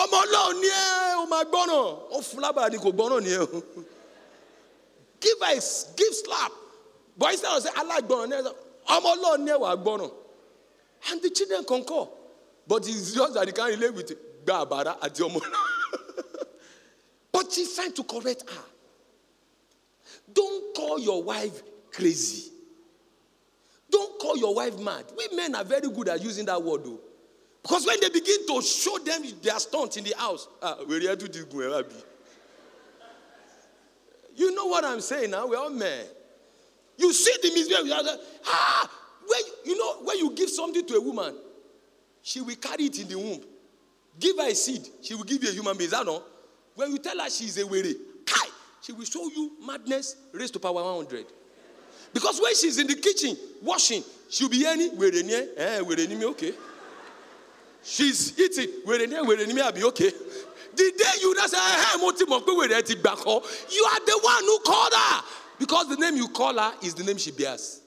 Ọmọ ọlọ́run ni ẹ o máa gbọ́ràn. Ó fún lábàrá ni kò o. Give a give slap. But instead of say alágbọ́ràn ni ẹ ọmọ ọlọ́run ni. And the children concur. But it's just that they can't relate with gba àbàrá àti. But she's trying to correct her. Don't call your wife crazy. Don't call your wife mad. We men are very good at using that word, though. Because when they begin to show them their stunts in the house, ah, you know what I'm saying now? We're all men. You see the like, Ah, when you, know when you give something to a woman, she will carry it in the womb. Give her a seed, she will give you a human being. Is that? When you tell her she's a weary, she will show you madness raised to power 100. Because when she's in the kitchen washing, she'll be hearing, where eh, where okay. She's eating, where where me, I'll be okay. The day you just say, hey, mo ti mọ̀ pé wèrè ẹ ti you are the one who called her. Because the name you call her is the name she bears.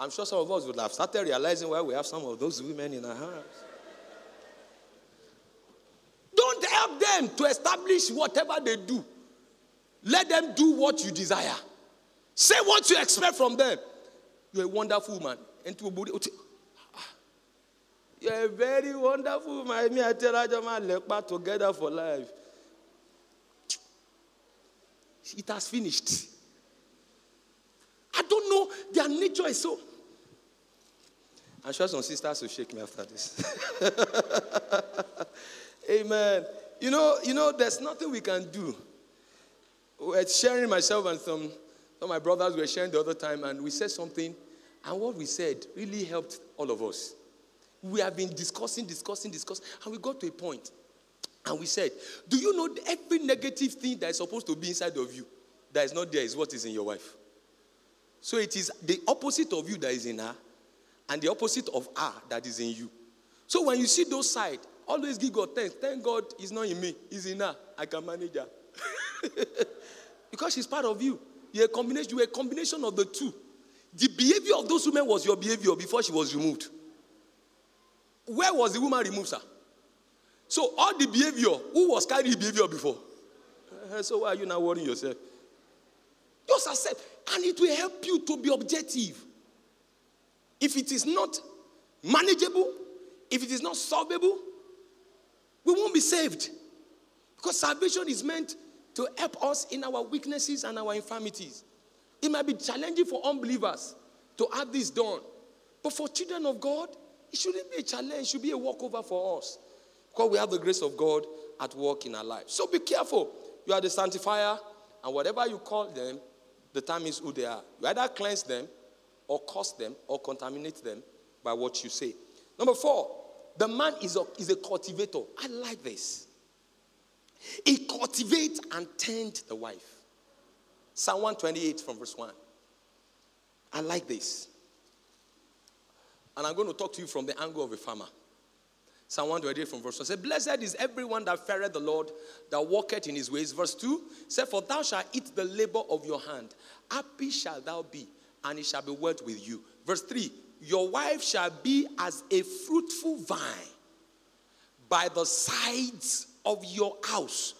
I'm sure some of us would have started realizing why we have some of those women in our house. Don't help them to establish whatever they do. Let them do what you desire. Say what you expect from them. You're a wonderful man. And to a You're a very wonderful woman. Me, I tell her, "Jama, lekpa together for life. It has finished. I don't know. Their nature is so. I'm sure some sisters will shake me after this. Amen. You know, you know, there's nothing we can do. We're sharing myself and some, some of my brothers were sharing the other time, and we said something, and what we said really helped all of us. We have been discussing, discussing, discussing, and we got to a point, and we said, Do you know every negative thing that is supposed to be inside of you that is not there is what is in your wife? So it is the opposite of you that is in her, and the opposite of her that is in you. So when you see those sides, always give God thanks. Thank God He's not in me, He's in her. I can manage her. because she's part of you. You're a combination, you're a combination of the two. The behavior of those women was your behavior before she was removed. Where was the woman removed, sir? So all the behavior, who was carrying the behavior before? Eh, So why are you now worrying yourself? Just accept, and it will help you to be objective. If it is not manageable, if it is not solvable, we won't be saved. Because salvation is meant to help us in our weaknesses and our infirmities. It might be challenging for unbelievers to have this done. But for children of God, it shouldn't be a challenge, it should be a walkover for us. Because we have the grace of God at work in our lives. So be careful. You are the sanctifier, and whatever you call them, the time is who they are. You either cleanse them, or curse them, or contaminate them by what you say. Number four, the man is a, is a cultivator. I like this. He cultivates and tend the wife. Psalm 128 from verse 1. I like this. And I'm going to talk to you from the angle of a farmer. Psalm 128 from verse 1 says, Blessed is everyone that feareth the Lord, that walketh in his ways. Verse 2 said, For thou shalt eat the labor of your hand. Happy shalt thou be, and it shall be well with you. Verse 3 Your wife shall be as a fruitful vine by the sides of your house,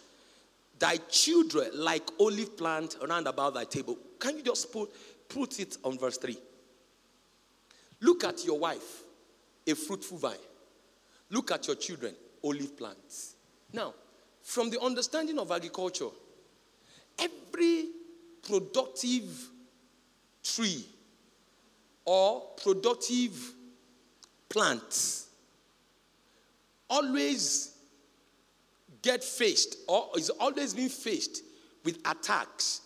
thy children like olive plant round about thy table. Can you just put, put it on verse 3? Look at your wife, a fruitful vine. Look at your children, olive plants. Now, from the understanding of agriculture, every productive tree or productive plants always get faced or is always being faced with attacks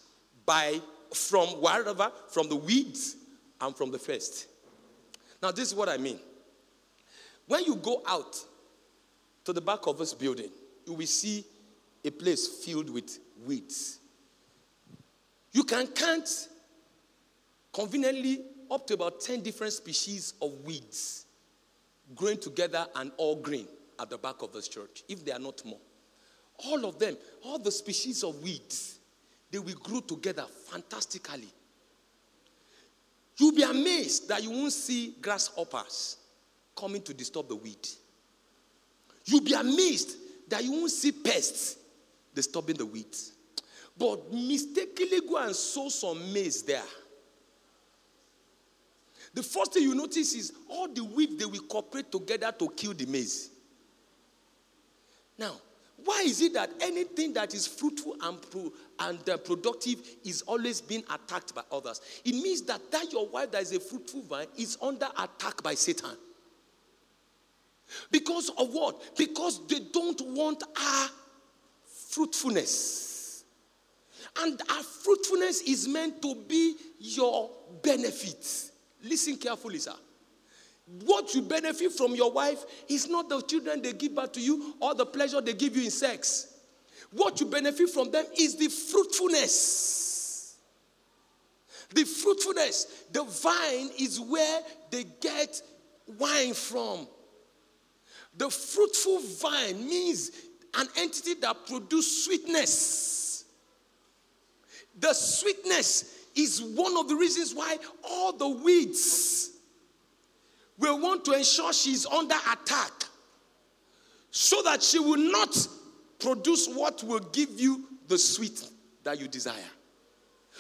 by from wherever from the weeds and from the first now this is what i mean When you go out to the back of this building, you will see a place filled with weeds. You can count conveniently up to about 10 different species of weeds growing together and all green at the back of this church, if they are not more. All of them, all the species of weeds, they will grow together fantastically. You'll be amazed that you won't see grasshoppers coming to disturb the weed. You'll be amazed that you won't see pests disturbing the weeds. But mistakenly go and sow some maize there. The first thing you notice is all the weeds they will cooperate together to kill the maize. Now, why is it that anything that is fruitful and, pro- and uh, productive is always being attacked by others? It means that that your wife that is a fruitful vine is under attack by Satan. Because of what? Because they don't want our fruitfulness. And our fruitfulness is meant to be your benefit. Listen carefully, sir. What you benefit from your wife is not the children they give back to you or the pleasure they give you in sex. What you benefit from them is the fruitfulness. The fruitfulness. The vine is where they get wine from. The fruitful vine means an entity that produces sweetness. The sweetness is one of the reasons why all the weeds will want to ensure she's under attack so that she will not produce what will give you the sweet that you desire.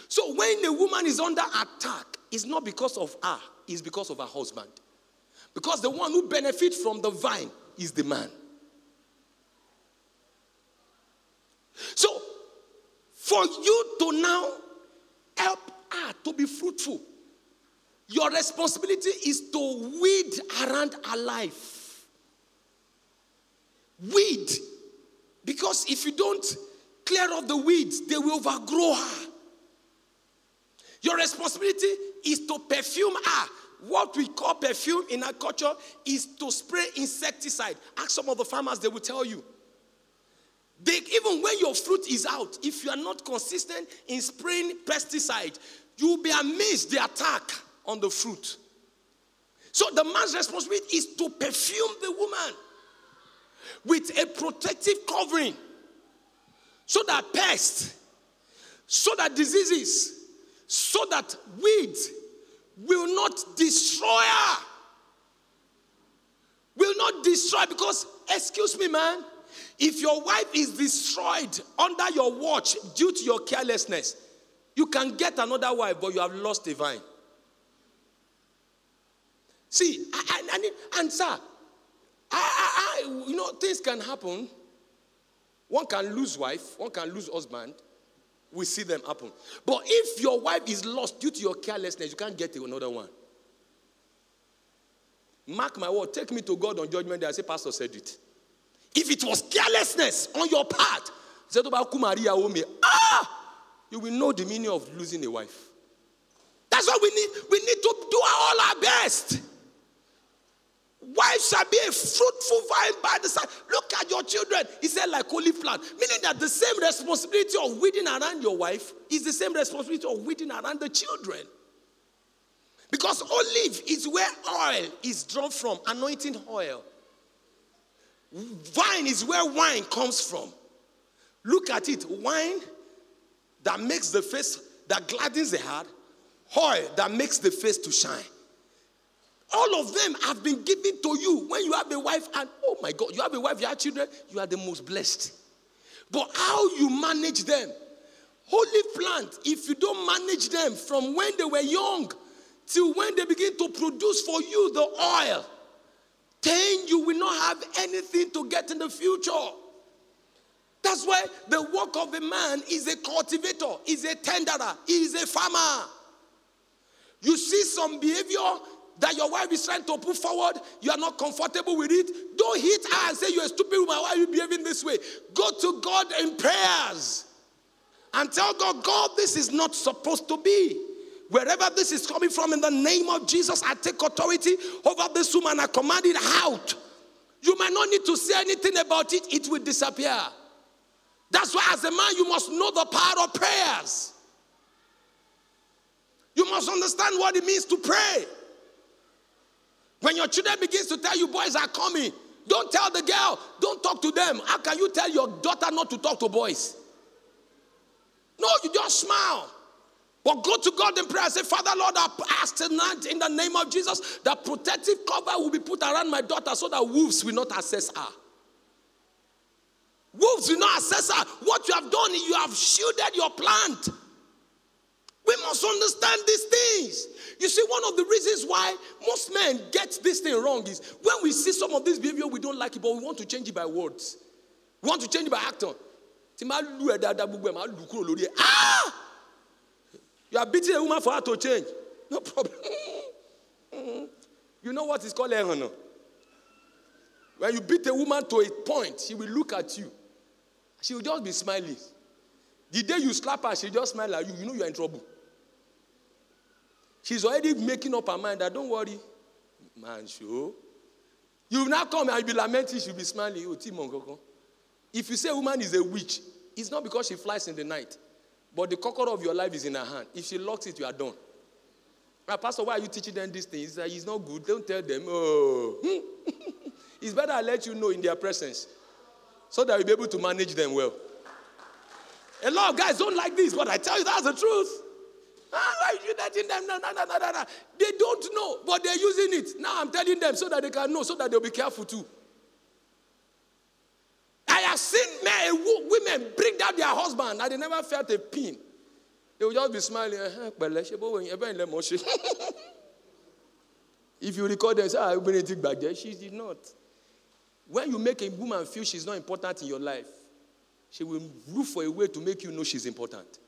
So when a woman is under attack, it's not because of her, it's because of her husband. Because the one who benefits from the vine is the man. So, for you to now help her to be fruitful, your responsibility is to weed around her life. Weed. Because if you don't clear off the weeds, they will overgrow her. Your responsibility is to perfume her. What we call perfume in our culture is to spray insecticide. Ask some of the farmers, they will tell you. They, even when your fruit is out, if you are not consistent in spraying pesticide, you will be amazed the attack on the fruit. So the man's responsibility is to perfume the woman with a protective covering so that pests, so that diseases, so that weeds will not destroy her. Will not destroy because, excuse me, man, if your wife is destroyed under your watch due to your carelessness, you can get another wife, but you have lost a vine. See, I, I, I and sir, I, I, I, you know, things can happen. One can lose wife, one can lose husband. We see them happen. But if your wife is lost due to your carelessness, you can't get another one. Mark my word, take me to God on judgment day. I say, Pastor said it. If it was carelessness on your part, ah, you will know the meaning of losing a wife. That's why we need. We need to do all our best. Wife shall be a fruitful vine by the side. Look at your children. He said, like olive plant, meaning that the same responsibility of weeding around your wife is the same responsibility of weeding around the children. Because olive is where oil is drawn from, anointing oil. Vine is where wine comes from. Look at it wine that makes the face, that gladdens the heart, oil that makes the face to shine. All of them have been given to you when you have a wife, and oh my God, you have a wife, you have children, you are the most blessed. But how you manage them, holy plant, if you don't manage them from when they were young till when they begin to produce for you the oil, then you will not have anything to get in the future. That's why the work of a man is a cultivator, is a tenderer, is a farmer. You see some behavior that your wife is trying to put forward, you are not comfortable with it. Don't hit her and say, You're a stupid woman. Why are you behaving this way? Go to God in prayers and tell God, God, this is not supposed to be. Wherever this is coming from, in the name of Jesus, I take authority over this woman. I command it out. You might not need to say anything about it, it will disappear. That's why, as a man, you must know the power of prayers. You must understand what it means to pray. When your children begins to tell you boys are coming, don't tell the girl, don't talk to them. How can you tell your daughter not to talk to boys? No, you just smile. But go to God in prayer and say, Father Lord, I ask tonight in the name of Jesus that protective cover will be put around my daughter so that wolves will not access her. Wolves will not access her. What you have done, you have shielded your plant. We must understand these things. You see, one of the reasons why most men get this thing wrong is when we see some of this behavior, we don't like it, but we want to change it by words. We want to change it by action. Ah! You are beating a woman for her to change. No problem. you know what is called honor. When you beat a woman to a point, she will look at you. She will just be smiling. The day you slap her, she just smile at you. You know you're in trouble. She's already making up her mind that don't worry, man, show. You will now come and be lamenting, she'll be smiling. If you say a woman is a witch, it's not because she flies in the night, but the cockle of your life is in her hand. If she locks it, you are done. Now, Pastor, why are you teaching them these things? It's not good. Don't tell them. Oh. it's better I let you know in their presence so that you'll be able to manage them well. A lot of guys don't like this, but I tell you that's the truth. Ah, why you them? They don't know, but they're using it. Now I'm telling them so that they can know, so that they'll be careful too. I have seen men, women bring down their husband and they never felt a pin. They will just be smiling. Eh, if you record them, say, there." she did not. When you make a woman feel she's not important in your life, she will look for a way to make you know she's important.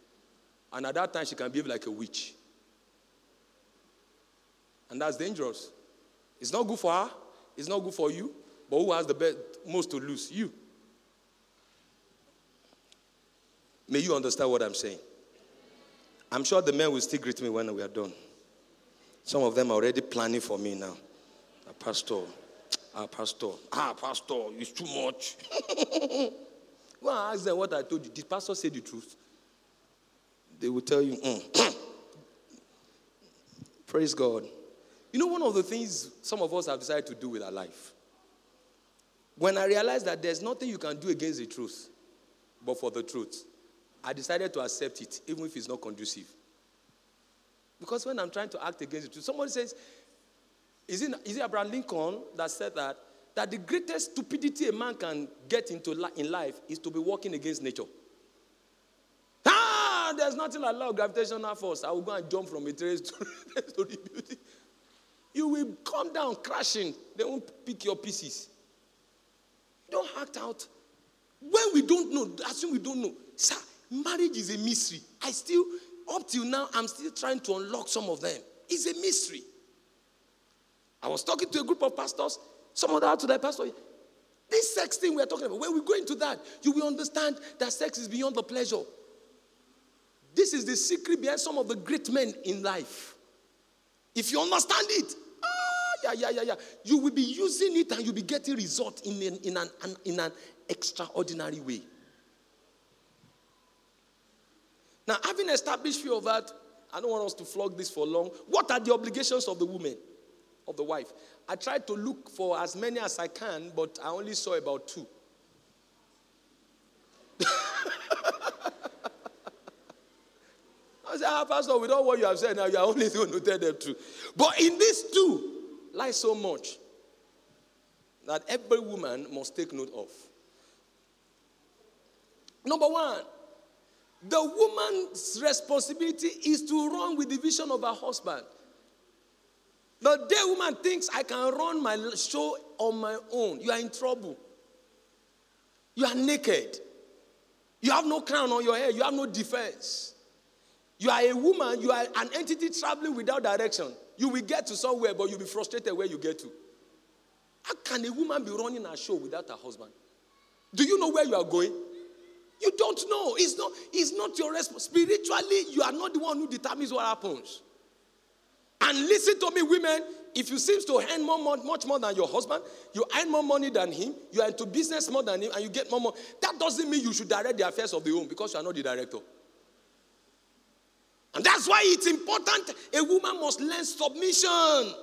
And at that time, she can behave like a witch. And that's dangerous. It's not good for her, it's not good for you, but who has the best, most to lose? You. May you understand what I'm saying. I'm sure the men will still greet me when we are done. Some of them are already planning for me now. Ah, pastor, ah, pastor, ah, pastor, it's too much. Go and ask them what I told you. Did pastor say the truth? they will tell you, mm. Praise God. You know, one of the things some of us have decided to do with our life. When I realized that there's nothing you can do against the truth, but for the truth, I decided to accept it, even if it's not conducive. Because when I'm trying to act against truth, somebody says, is it, is it Abraham Lincoln that said that? That the greatest stupidity a man can get into in life is to be working against nature Ah, there's nothing like law of gravitational force. I will go and jump from a terrace to the building. You will come down crashing. They won't pick your pieces. don't act out. When we don't know, assume we don't know. Sir, marriage is a mystery. I still, up till now, I'm still trying to unlock some of them. It's a mystery. I was talking to a group of pastors. Some of them to their pastor. This sex thing we're talking about, when we go into that, you will understand that sex is beyond the pleasure. This is the secret behind some of the great men in life. If you understand it, ah, yeah, yeah, yeah, yeah, you will be using it and you'll be getting results in an, in an, an, in an extraordinary way. Now, having established few of that, I don't want us to flog this for long. What are the obligations of the woman, of the wife? I tried to look for as many as I can, but I only saw about two. I said, ah, Pastor, with all what you have said now, you are only going to tell them truth. But in these two lies so much that every woman must take note of. Number one, the woman's responsibility is to run with the vision of her husband. The day woman thinks I can run my show on my own, you are in trouble. You are naked. You have no crown on your head. You have no defense. You are a woman, you are an entity traveling without direction. You will get to somewhere, but you'll be frustrated where you get to. How can a woman be running a show without her husband? Do you know where you are going? You don't know. It's not, it's not your responsibility. Spiritually, you are not the one who determines what happens. And listen to me, women. If you seem to earn more, much more than your husband, you earn more money than him, you are into business more than him, and you get more money, that doesn't mean you should direct the affairs of the home because you are not the director. And that's why it's important a woman must learn submission.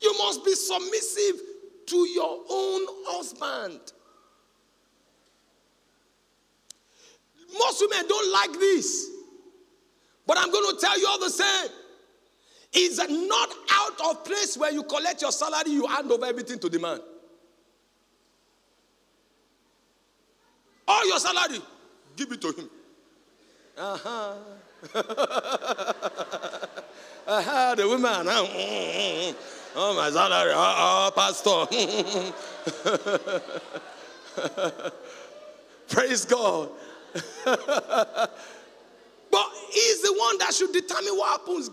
You must be submissive to your own husband. Most women don't like this. But I'm going to tell you all the same. It's not out of place where you collect your salary, you hand over everything to the man. All your salary, give it to him. Uh-huh. uh-huh, the woman. Uh, oh, my salary. Oh, pastor. Praise God. but he's the one that should determine what happens.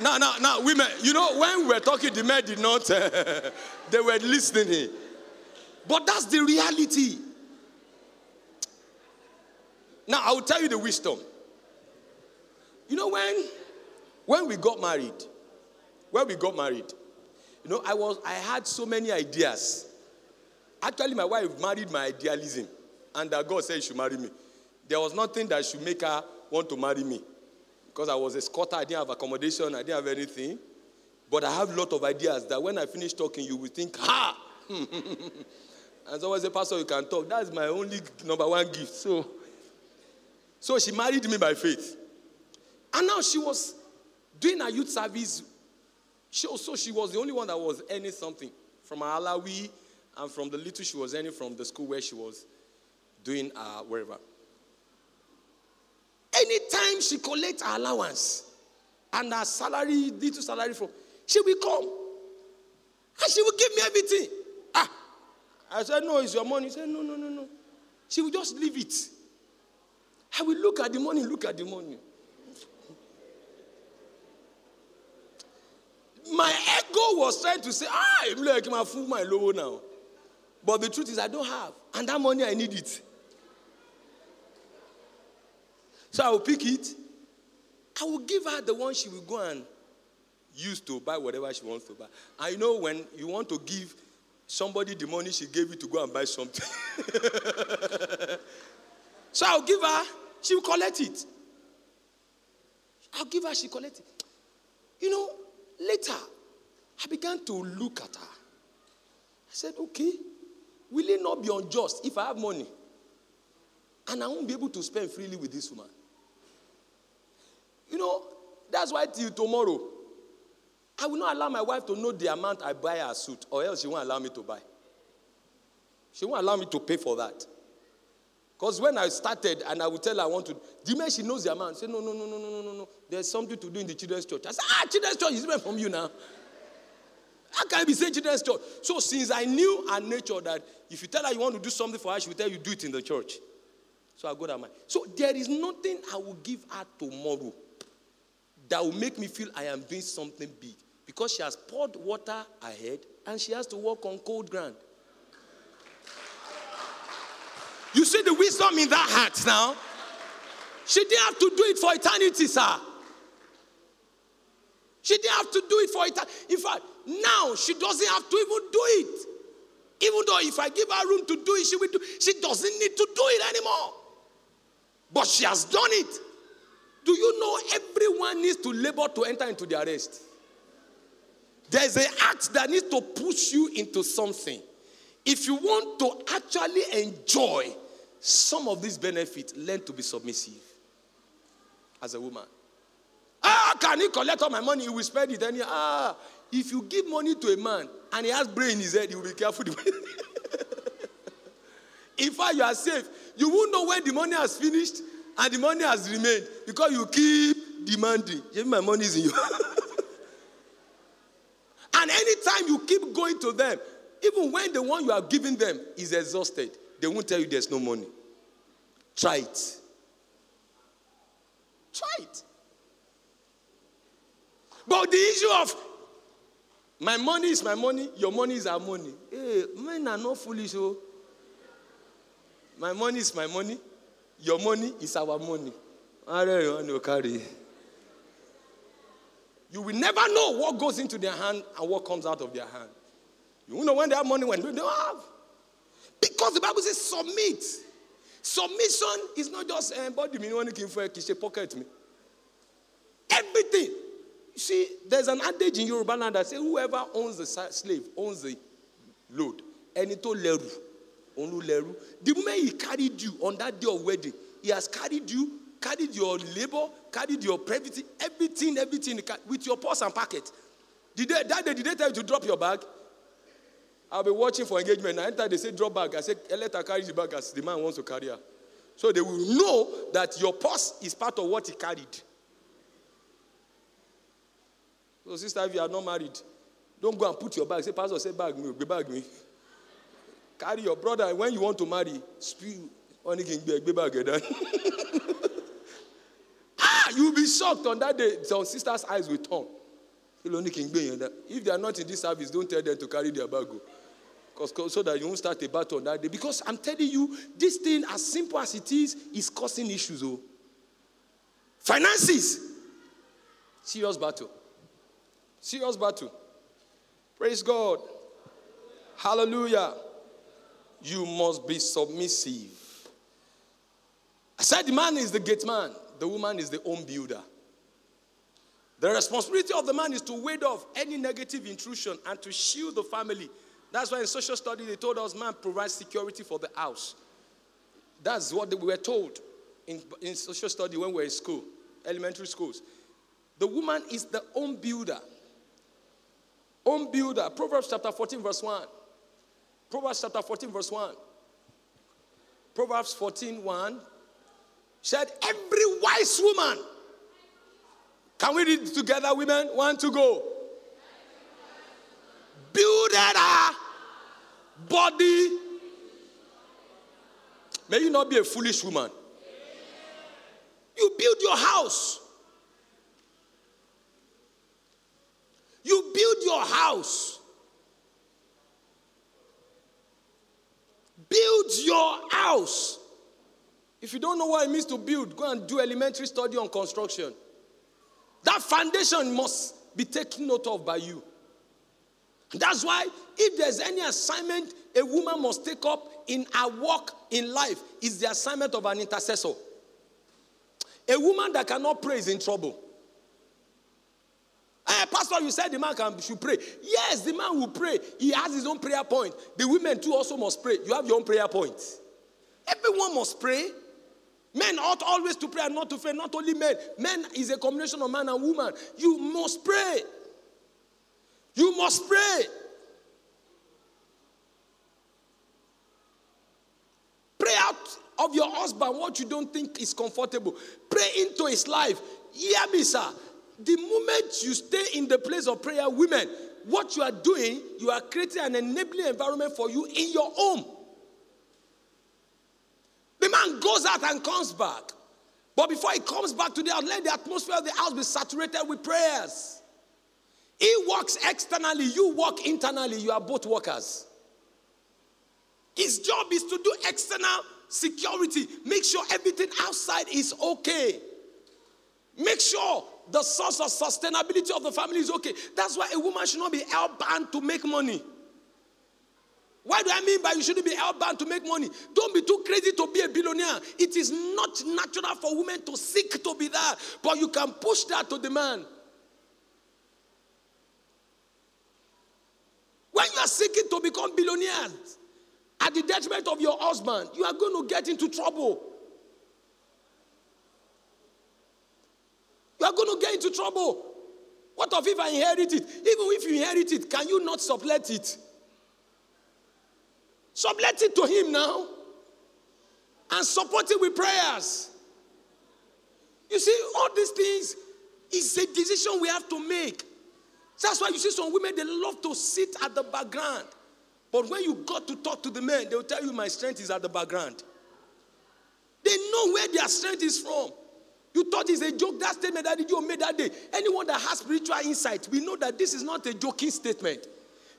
Now, now, now, women, you know, when we were talking, the men did not, they were listening. But that's the reality. Now, I will tell you the wisdom. You know, when, when we got married, when we got married, you know, I was I had so many ideas. Actually, my wife married my idealism, and that God said she should marry me. There was nothing that should make her want to marry me. Because I was a squatter, I didn't have accommodation, I didn't have anything. But I have a lot of ideas that when I finish talking, you will think, ha! and someone say, Pastor, you can talk. That's my only number one gift. So, so she married me by faith. And now she was doing a youth service she also she was the only one that was earning something from her Alawi and from the little she was earning from the school where she was doing uh, wherever. Anytime she collects her allowance and her salary, little salary from, she will come and she will give me everything. Ah, I said, no, it's your money. She said, no, no, no, no. She will just leave it. I will look at the money, look at the money. My ego was trying to say, ah, I'm like my fool, my low now. But the truth is, I don't have. And that money, I need it. So I will pick it. I will give her the one she will go and use to buy whatever she wants to buy. I know when you want to give somebody the money she gave you to go and buy something. so I'll give her, she will collect it. I'll give her, she collect it. You know, Later, I began to look at her. I said, okay, will it not be unjust if I have money and I won't be able to spend freely with this woman? You know, that's why till tomorrow, I will not allow my wife to know the amount I buy her suit, or else she won't allow me to buy. She won't allow me to pay for that. Because when I started and I would tell her I want to, the minute she knows the amount, say, no, no, no, no, no, no, no, no. There's something to do in the children's church. I said, ah, children's church is different from you now. How can I be saying children's church? So since I knew her nature that if you tell her you want to do something for her, she will tell you do it in the church. So I got that mind. So there is nothing I will give her tomorrow that will make me feel I am doing something big. Because she has poured water ahead and she has to walk on cold ground. You see the wisdom in that heart now? She didn't have to do it for eternity, sir. She didn't have to do it for eternity. In fact, now she doesn't have to even do it. Even though if I give her room to do it, she will do She doesn't need to do it anymore. But she has done it. Do you know everyone needs to labor to enter into the rest? There's an act that needs to push you into something. If you want to actually enjoy some of these benefits, learn to be submissive as a woman. Ah, can he collect all my money? He will spend it. Any ah, if you give money to a man and he has brain in his head, he will be careful. in fact, you are safe. You won't know when the money has finished and the money has remained because you keep demanding. My money is in you. and anytime you keep going to them, even when the one you are giving them is exhausted, they won't tell you there's no money. Try it. Try it. But the issue of my money is my money, your money is our money. Hey, men are not foolish. Oh. My money is my money. Your money is our money. You will never know what goes into their hand and what comes out of their hand. You will know when they have money, when they don't have. Because the Bible says submit. Submission is not just uh, body me you for a pocket me. Everything. You see, there's an adage in Yoruba land that says whoever owns the slave owns the load. Enito leru. Onlu leru. The moment he carried you on that day of wedding, he has carried you, carried your labor, carried your privacy, everything, everything with your purse and packet. Did they, that day, did they tell you to drop your bag? I'll be watching for engagement. I enter, they say drop bag. I say, let her carry the bag as the man wants to carry her. So they will know that your purse is part of what he carried. So, sister, if you are not married, don't go and put your bag. Say, Pastor, say bag me, bag me. Carry your brother. When you want to marry, spew. Only can be bag Ah, you'll be shocked on that day. Some sister's eyes will turn. If they are not in this service, don't tell them to carry their bag. Because so that you won't start a battle on that day. Because I'm telling you, this thing, as simple as it is, is causing issues. Oh. Finances. Serious battle. Serious battle. Praise God. Hallelujah. You must be submissive. I said the man is the gate man, the woman is the home builder. The responsibility of the man is to ward off any negative intrusion and to shield the family. That's why in social study they told us man provides security for the house. That's what we were told in, in social study when we were in school, elementary schools. The woman is the home builder. Home builder. Proverbs chapter 14, verse 1. Proverbs chapter 14, verse 1. Proverbs 14, 1 said, Every wise woman can we read together, women? One to go. Build a body. May you not be a foolish woman. You build your house. You build your house. Build your house. If you don't know what it means to build, go and do elementary study on construction. That foundation must be taken note of by you. That's why, if there's any assignment a woman must take up in her work in life, is the assignment of an intercessor. A woman that cannot pray is in trouble. Hey, Pastor, you said the man can, should pray. Yes, the man will pray. He has his own prayer point. The women too also must pray. You have your own prayer point. Everyone must pray. Men ought always to pray and not to pray. Not only men. Men is a combination of man and woman. You must pray. You must pray. Pray out of your husband what you don't think is comfortable. Pray into his life. Hear me, sir. The moment you stay in the place of prayer, women, what you are doing, you are creating an enabling environment for you in your home. The man goes out and comes back. But before he comes back to the house, let the atmosphere of the house be saturated with prayers. He works externally, you work internally. You are both workers. His job is to do external security, make sure everything outside is okay. Make sure the source of sustainability of the family is okay. That's why a woman should not be held bound to make money. What do I mean by you shouldn't be hellbound to make money? Don't be too crazy to be a billionaire. It is not natural for women to seek to be that, but you can push that to the man. When you are seeking to become billionaires at the detriment of your husband, you are going to get into trouble. You are going to get into trouble. What if I inherit it? Even if you inherit it, can you not sublet it? Sublet it to Him now and support it with prayers. You see, all these things is a decision we have to make. That's why you see some women, they love to sit at the background. But when you got to talk to the men, they'll tell you, My strength is at the background. They know where their strength is from. You thought it's a joke, that statement that you made that day. Anyone that has spiritual insight, we know that this is not a joking statement.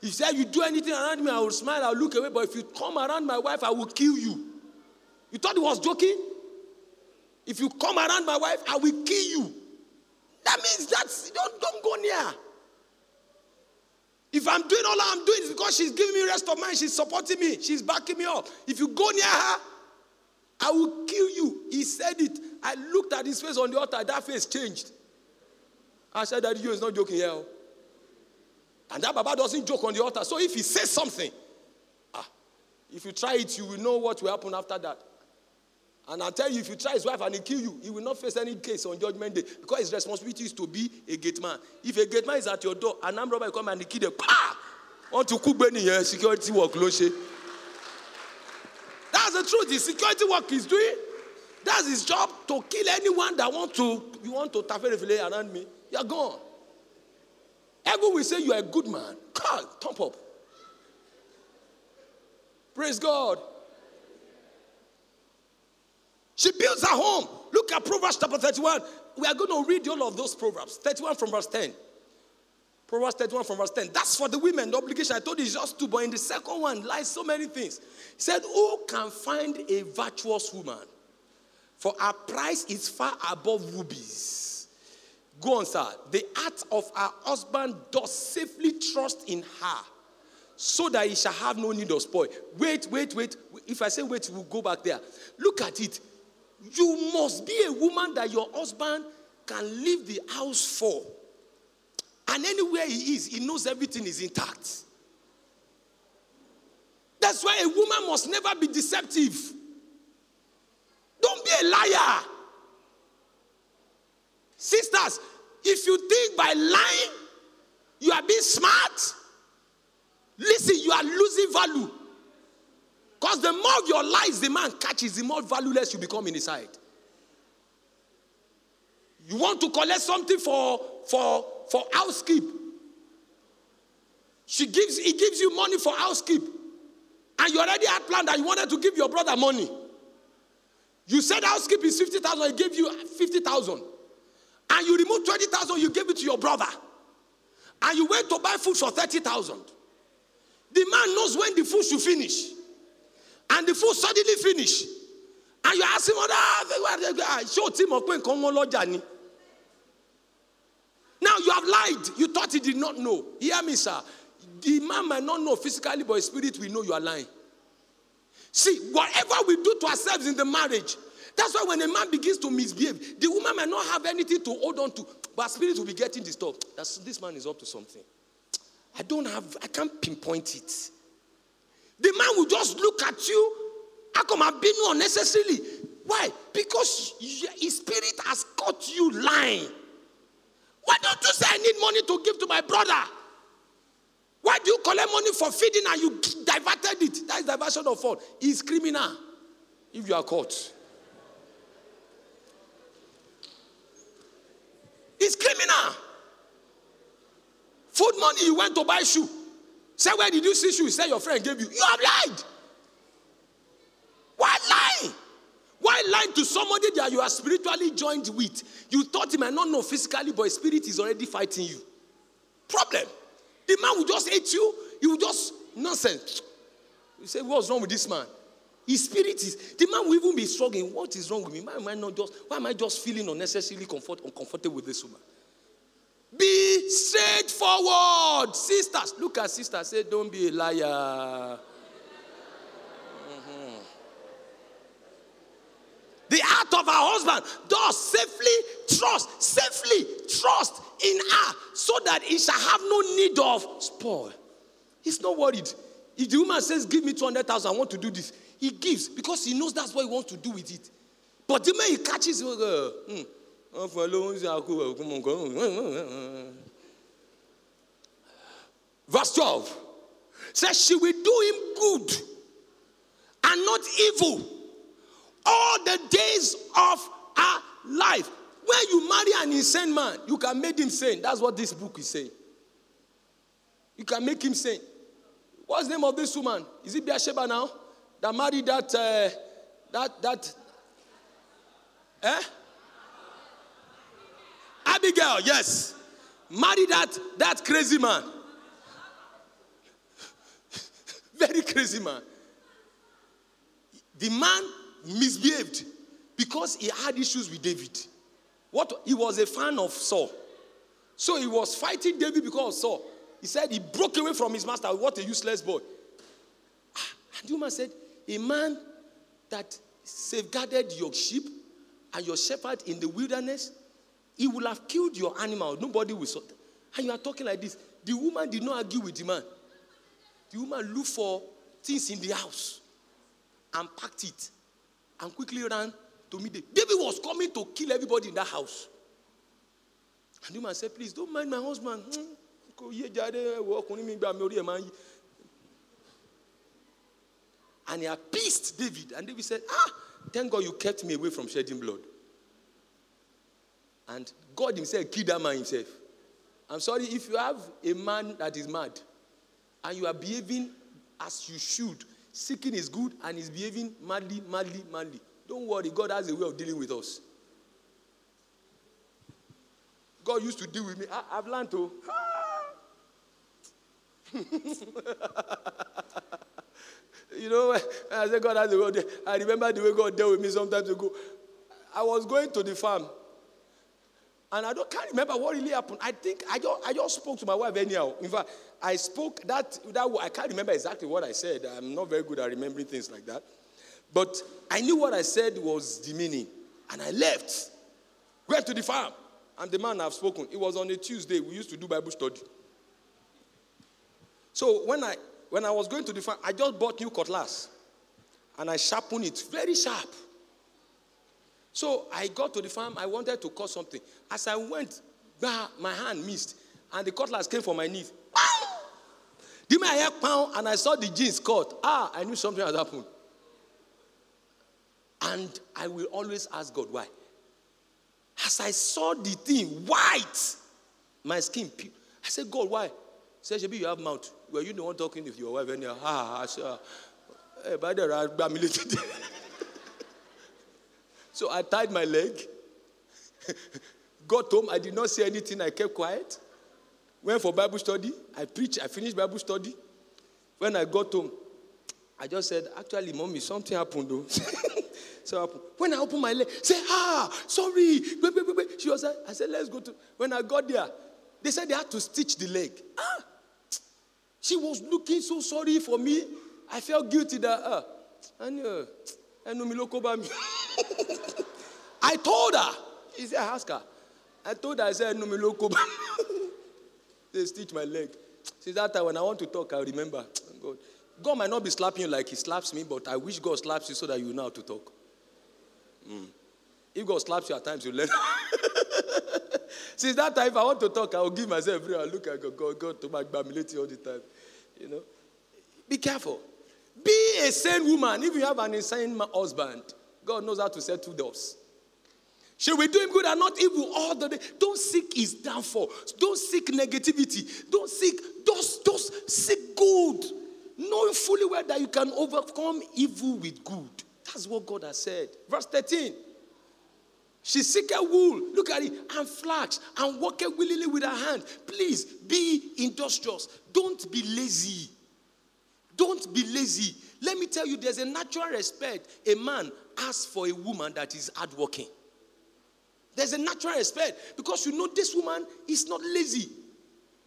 If said, you do anything around me, I will smile, I'll look away. But if you come around my wife, I will kill you. You thought he was joking? If you come around my wife, I will kill you. That means that's don't, don't go near. If I'm doing all I'm doing, it's because she's giving me rest of mind. She's supporting me. She's backing me up. If you go near her, I will kill you. He said it. I looked at his face on the altar. That face changed. I said that you is not joking here. And that Baba doesn't joke on the altar. So if he says something, ah, if you try it, you will know what will happen after that. And I'll tell you, if you try his wife and he kill you, he will not face any case on judgment day because his responsibility is to be a gate man. If a gate man is at your door, an armed robber come and he kill them. Pa! Want to cook Benny here, security work, close. That's the truth. The security work he's doing, that's his job to kill anyone that want to you want to taferefile around me. You're gone. Everyone will say you are a good man. God, thump up. Praise God. She builds her home. Look at Proverbs chapter 31. We are going to read all of those Proverbs. 31 from verse 10. Proverbs 31 from verse 10. That's for the women. The obligation I told you is just two, but in the second one lies so many things. He said, Who can find a virtuous woman? For her price is far above rubies. Go on, sir. The heart of her husband does safely trust in her, so that he shall have no need of spoil. Wait, wait, wait. If I say wait, we'll go back there. Look at it. You must be a woman that your husband can leave the house for. And anywhere he is, he knows everything is intact. That's why a woman must never be deceptive. Don't be a liar. Sisters, if you think by lying you are being smart, listen, you are losing value. Because the more your lies the man catches, the more valueless you become in his sight. You want to collect something for for for housekeep. She gives he gives you money for housekeep, and you already had planned that you wanted to give your brother money. You said housekeep is fifty thousand. He gave you fifty thousand, and you twenty thousand. You gave it to your brother, and you went to buy food for thirty thousand. The man knows when the food should finish, and the food suddenly finish, and you ask him, "Ah, show pé nǹkan wọn lọ́jà ni." Now you have lied. You thought he did not know. Hear me, sir. The man might not know physically, but spirit will know you are lying. See, whatever we do to ourselves in the marriage, that's why when a man begins to misbehave, the woman might not have anything to hold on to, but spirit will be getting disturbed. That's, this man is up to something. I don't have, I can't pinpoint it. The man will just look at you. How come I've been unnecessarily? Why? Because his spirit has caught you lying. Why don't you say I need money to give to my brother? Why do you collect money for feeding and you diverted it? That is diversion of fault. It's criminal if you are caught. It's criminal. Food money, you went to buy shoe. Say, where did you see shoe? Say your friend gave you. You have lied. Why lying? Why lying to somebody that you are spiritually joined with? You thought he might not know physically, but spirit is already fighting you. Problem. The man will just hate you. He will just nonsense. You say, what's wrong with this man? His spirit is. The man will even be struggling. What is wrong with me? Why am I not just? Why am I just feeling unnecessarily comfort, uncomfortable with this woman? Be straightforward, sisters. Look at sister. Say, don't be a liar. Mm-hmm. The heart of her husband does safely trust, safely trust in her so that he shall have no need of spoil. He's not worried. If the woman says, Give me 200,000, I want to do this, he gives because he knows that's what he wants to do with it. But the man he catches, verse 12 says, She will do him good and not evil all the days of our life. When you marry an insane man, you can make him sane. That's what this book is saying. You can make him sane. What's the name of this woman? Is it Beersheba now? That married that, uh, that, that, eh? Abigail, yes. Married that, that crazy man. Very crazy man. The man misbehaved because he had issues with David. What he was a fan of Saul. So he was fighting David because of Saul. He said he broke away from his master. What a useless boy. Ah, And the woman said, A man that safeguarded your sheep and your shepherd in the wilderness, he will have killed your animal. Nobody will sort. And you are talking like this. The woman did not argue with the man. The woman looked for things in the house and packed it and quickly ran to meet the David was coming to kill everybody in that house. And the woman said, Please don't mind my husband. Hmm, kò yé jáde, ẹ wo ọkùnrin mi gbà mí, orí ẹ̀ máa ń yí." And he appeased David. And David said, Ah, thank God you kept me away from shedding blood. And God Himself killed that man himself. I'm sorry if you have a man that is mad and you are behaving as you should, seeking is good and is behaving madly, madly, madly. Don't worry, God has a way of dealing with us. God used to deal with me. I, have learned to. you know, I said, God has way. I remember the way God dealt with me sometimes ago. I was going to the farm, and I don't can't remember what really happened. I think I just I just spoke to my wife anyhow. In fact, I spoke that that I can't remember exactly what I said. I'm not very good at remembering things like that. But I knew what I said was the meaning. And I left. Went to the farm. And the man I've spoken. It was on a Tuesday. We used to do Bible study. So when I when I was going to the farm, I just bought new cutlass. And I sharpened it very sharp. So I got to the farm, I wanted to cut something. As I went, my hand missed, and the cutlass came from my knees. Did my hair pound, and I saw the jeans cut. Ah, I knew something had happened. And I will always ask God why. As I saw the thing white, my skin. I said, God, why? He said, you have mouth. Were you the one talking with your wife? Anyhow? Ah, I said, ah, eh, by the gba. So I tied my leg, got home. I did not say anything. I kept quiet. Went for Bible study. I preached. I finished Bible study. When I got home, I just said, actually, mommy, something happened though. so happened. When I opened my leg, say, ah, sorry. She was like, I said, let's go to. When I got there, they said they had to stitch the leg. Ah, she was looking so sorry for me. I felt guilty that, ah, I told her. He said, I asked her. I told her, I said, me they stitch my leg. Since that time, when I want to talk, I remember. God. God might not be slapping you like he slaps me, but I wish God slaps you so that you know how to talk. Mm. If God slaps you at times, you learn. Since that time, if I want to talk, I will give myself free. I look at God, God, God to my all the time. You know? Be careful. Be a sane woman. If you have an insane husband, God knows how to settle those. Should we do him good and not evil all the day? Don't seek his downfall. Don't seek negativity. Don't seek, those. Those seek good. Knowing fully well that you can overcome evil with good. That's what God has said. Verse 13. She seeketh wool, look at it, and flax, and worketh willingly with her hand. Please be industrious. Don't be lazy. Don't be lazy. Let me tell you, there's a natural respect a man has for a woman that is hardworking. There's a natural respect because you know this woman is not lazy.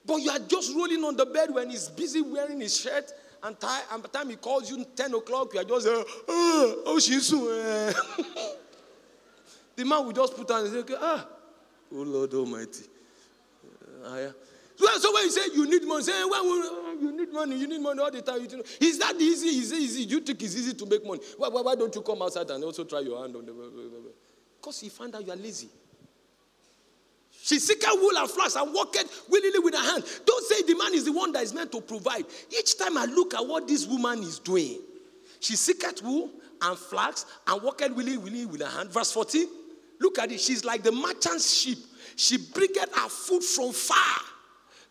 But you are just rolling on the bed when he's busy wearing his shirt and tie, and by the time he calls you 10 o'clock, you are just, uh, oh, she's so. Uh. the man will just put on and say, okay, ah, oh Lord Almighty. Uh. So, so when you say you need money, say, well, you need money, you need money all the time. You know, is that easy? Is it easy? You think it's easy to make money? Why, why, why don't you come outside and also try your hand on the. Because he found out you are lazy. She seeketh wool and flax and worketh willingly with her hand. Don't say the man is the one that is meant to provide. Each time I look at what this woman is doing, she seeketh wool and flax and worketh willingly with her hand. Verse 14, look at it. She's like the merchant's ship. She bringeth her food from far.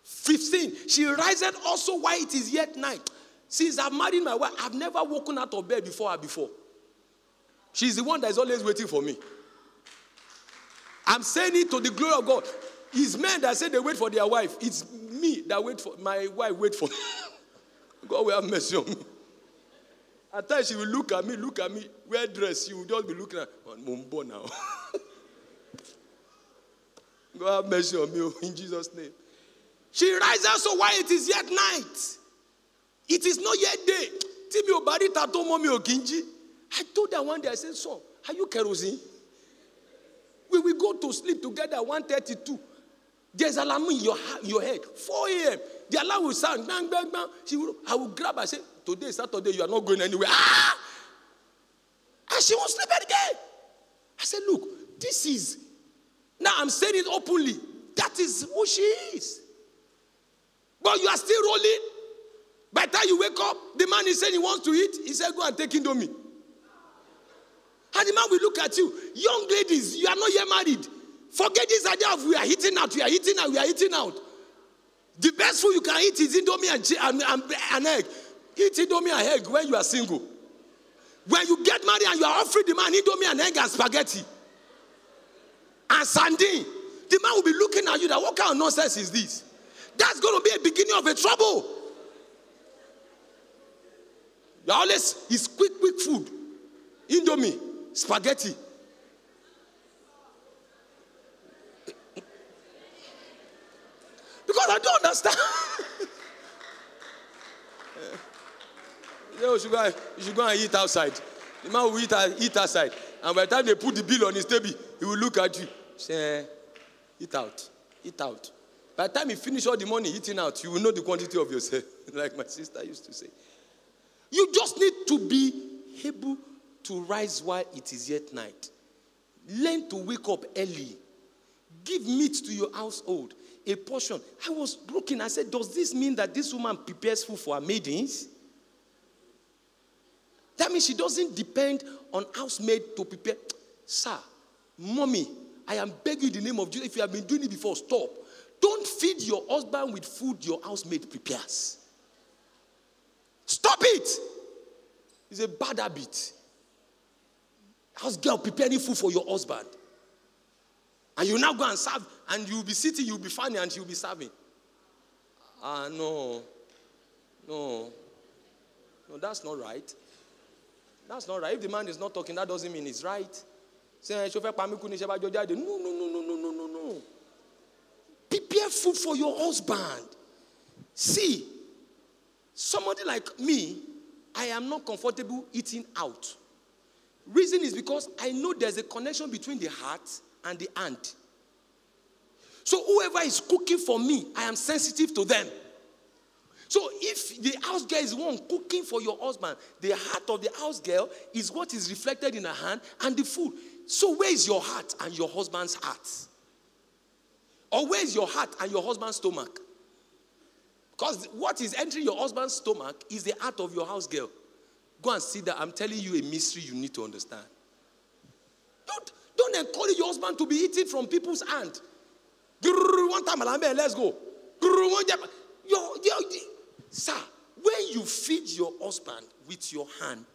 15, she riseth also while it is yet night. Since I've married my wife, I've never woken out of bed before her before. She's the one that is always waiting for me. I'm saying it to the glory of God. It's men that say they wait for their wife. It's me that wait for my wife wait for. God will have mercy on me. At times she will look at me, look at me, wear dress. you will just be looking at Mumbo now. God have mercy on me oh, in Jesus' name. She rises so while it is yet night. It is not yet day. Timi obari tato momi okinji. I told her one day, I said, so, are you kerosene? We will go to sleep together at 132. There's alarm in your, your head. 4 a.m. The alarm will sound. Bang, bang, bang. She will, I will grab her. I say, today is Saturday. You are not going anywhere. Ah! And she won't sleep again. I said, look, this is. Now I'm saying it openly. That is who she is. But you are still rolling. By the time you wake up, the man is saying he wants to eat. He said, go and take Indomie. And the man will look at you. Young ladies, you are not yet married. Forget this idea of we are eating out, we are eating out, we are eating out. The best food you can eat is Indomie and, and, and, and egg. Eat Indomie and egg when you are single. When you get married and you are offering the man Indomie and egg and spaghetti and sardine, the man will be looking at you that what kind of nonsense is this? That's going to be a beginning of a trouble. You always, it's quick, quick food. Indomie, spaghetti. Because I don't understand. should go, you should go and eat outside. The man will eat, eat outside. And by the time they put the bill on his table, he will look at you. Say, eat out. Eat out. By the time you finish all the money eating out, you will know the quantity of yourself, like my sister used to say. You just need to be able to rise while it is yet night. Learn to wake up early. Give meat to your household, a portion. I was broken. I said, Does this mean that this woman prepares food for her maidens? That means she doesn't depend on housemaid to prepare. Sir, mommy, I am begging in the name of Jesus. If you have been doing it before, stop. Don't feed your husband with food your housemaid prepares. Stop it. It's a bad habit. House girl preparing food for your husband. And you now go and serve, and you'll be sitting, you'll be funny, and she'll be serving. Ah, no. No. No, that's not right. That's not right. If the man is not talking, that doesn't mean it's right. Say, eh, Shofe Pamiku ni Sheba No, no, no, no, no, no, no, no. Prepare food for your husband. See, somebody like me, I am not comfortable eating out. Reason is because I know there's a connection between the heart and the hand. So whoever is cooking for me, I am sensitive to them. So if the house girl is one cooking for your husband, the heart of the house girl is what is reflected in her hand and the food. So where is your heart and your husband's heart? Or where is your heart and your husband's stomach? Because what is entering your husband's stomach is the heart of your house girl. Go and see that. I'm telling you a mystery you need to understand. Don't, don't encourage your husband to be eating from people's hand. One time, let's go. Your, your, sir, when you feed your husband with your hand,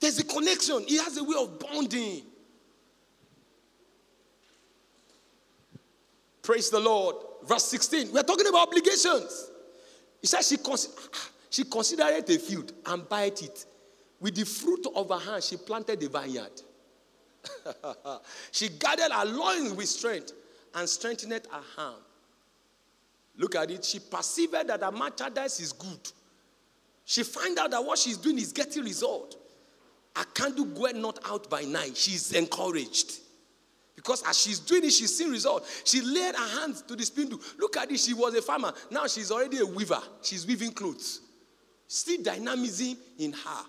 there's a connection. He has a way of bonding. Praise the Lord. Verse 16. We're talking about obligations. He says she considered. She considered a field and bought it. With the fruit of her hand, she planted the vineyard. she gathered her loins with strength and strengthened her arm. Look at it. She perceived that her merchandise is good. She find out that what she's doing is getting result. I can't do go not out by night. She's encouraged. Because as she's doing it, she's seeing result. She laid her hands to the spindle. Look at it. She was a farmer. Now she's already a weaver. She's weaving clothes. See dynamism in her.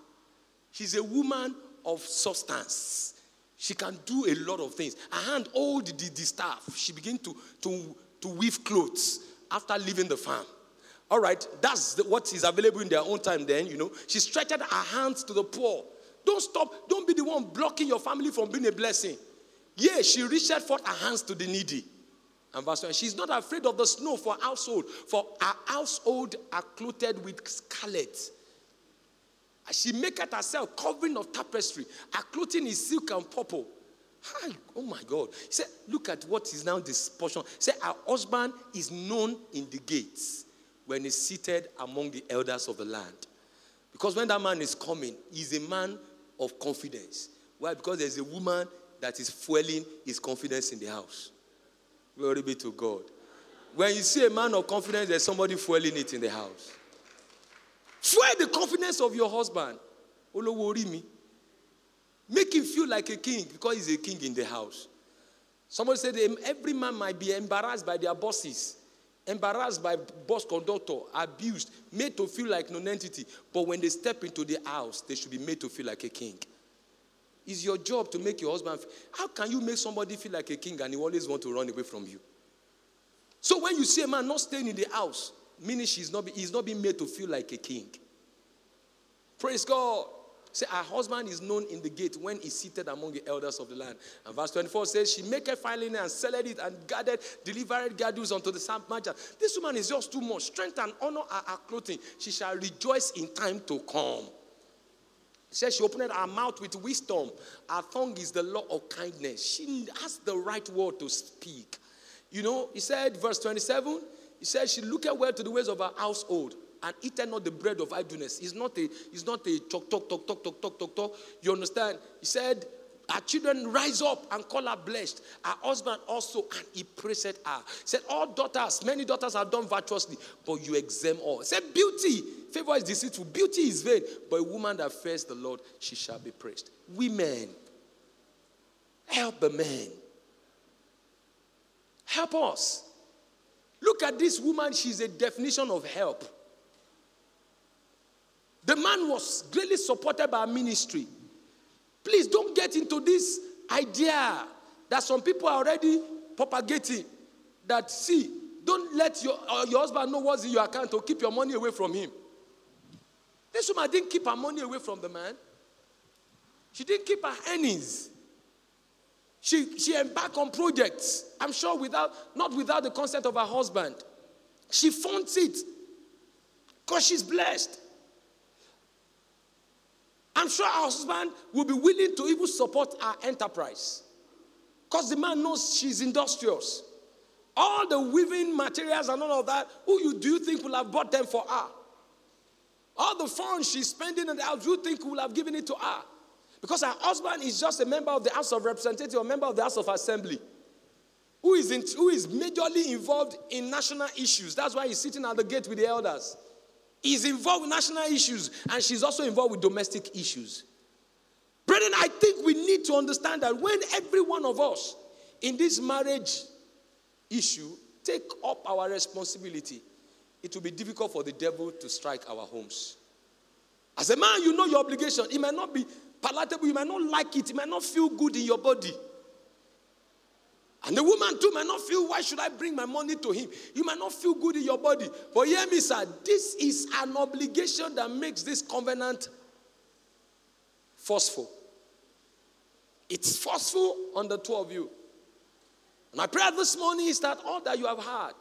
She's a woman of substance. She can do a lot of things. Her hand hold the, the staff. She began to, to, to weave clothes after leaving the farm. All right, that's what is available in their own time then, you know. She stretched her hands to the poor. Don't stop. Don't be the one blocking your family from being a blessing. Yeah, she reached forth her hands to the needy. And verse 1 She's not afraid of the snow for household, for her household are clothed with scarlet. She maketh herself covering of tapestry. Her clothing is silk and purple. Hi, oh my God. He said, Look at what is now this portion. He said, Her husband is known in the gates when he's seated among the elders of the land. Because when that man is coming, he's a man of confidence. Why? Because there's a woman that is fueling his confidence in the house. Glory be to God. When you see a man of confidence, there's somebody fueling it in the house. Fuel the confidence of your husband. Olowo orí mi. Make him feel like a king because he's a king in the house. Somebody said every man might be embarrassed by their bosses, embarrassed by boss conductor, abused, made to feel like non-entity. But when they step into the house, they should be made to feel like a king. It's your job to make your husband. Feel, how can you make somebody feel like a king and he always want to run away from you? So when you see a man not staying in the house, meaning she's not, he's not being made to feel like a king. Praise God. Say, our husband is known in the gate when he's seated among the elders of the land. And verse 24 says, She maketh fine linen and selleth it and gathered, delivered gadus unto the sand merchant. This woman is just too much. Strength and honor are her clothing. She shall rejoice in time to come. Says she opened her mouth with wisdom. Her tongue is the law of kindness. She has the right word to speak. You know, he said, verse 27, he says, She looketh well to the ways of her household and eaten not the bread of idleness. It's not a, it's not a talk, talk, talk, talk, talk, talk, talk, talk. You understand? He said, Our children rise up and call her blessed. Her husband also, and he praised her. He said, All daughters, many daughters are done virtuously, but you exempt all. Said, Beauty, favor is deceitful, beauty is vain, but a woman that fears the Lord, she shall be praised. Women, help the men. Help us. Look at this woman, she's a definition of help. The man was greatly supported by ministry. Please don't get into this idea that some people are already propagating that see, don't let your, uh, your husband know what's in your account to keep your money away from him. This woman didn't keep her money away from the man. She didn't keep her earnings. She, she embarked on projects, I'm sure without, not without the consent of her husband. She funds it because she's blessed. I'm sure her husband will be willing to even support her enterprise because the man knows she's industrious. All the weaving materials and all of that, who you, do you think will have bought them for her? All the funds she's spending in the do you think will have given it to her? Because her husband is just a member of the House of Representatives or member of the House of Assembly who is, in, who is majorly involved in national issues. That's why he's sitting at the gate with the elders. He's involved with national issues, and she's also involved with domestic issues. Brethren, I think we need to understand that when every one of us in this marriage issue take up our responsibility, it will be difficult for the devil to strike our homes. As a man, you know your obligation. It might not be palatable, you might not like it, it might not feel good in your body. And the woman too might not feel, why should I bring my money to him? You might not feel good in your body. But hear me, sir, this is an obligation that makes this covenant forceful. It's forceful on the two of you. My prayer this morning is that all that you have heard,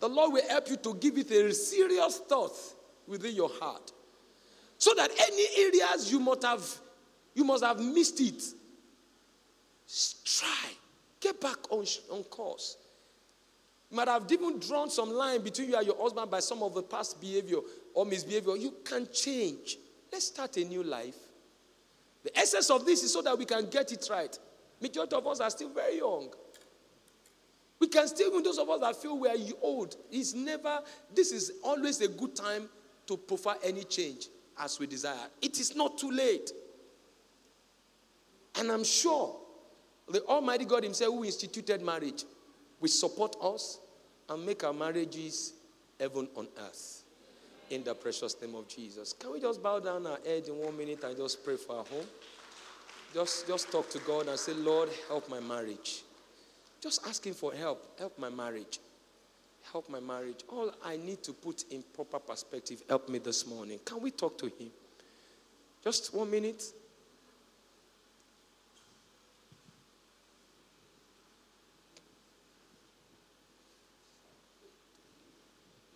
the Lord will help you to give it a serious thought within your heart. So that any areas you must have, you must have missed it. Try Get back on, on course. You might have even drawn some line between you and your husband by some of the past behavior or misbehavior. You can change. Let's start a new life. The essence of this is so that we can get it right. Majority of us are still very young. We can still, even those of us that feel we are old, it's never, this is always a good time to prefer any change as we desire. It is not too late. And I'm sure the Almighty God Himself, who instituted marriage, will support us and make our marriages heaven on earth. In the precious name of Jesus. Can we just bow down our head in one minute and just pray for our home? Just, just talk to God and say, Lord, help my marriage. Just asking for help. Help my marriage. Help my marriage. All I need to put in proper perspective, help me this morning. Can we talk to Him? Just one minute.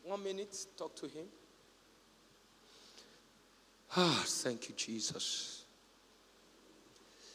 One minute, talk to him. Ah, thank you, Jesus.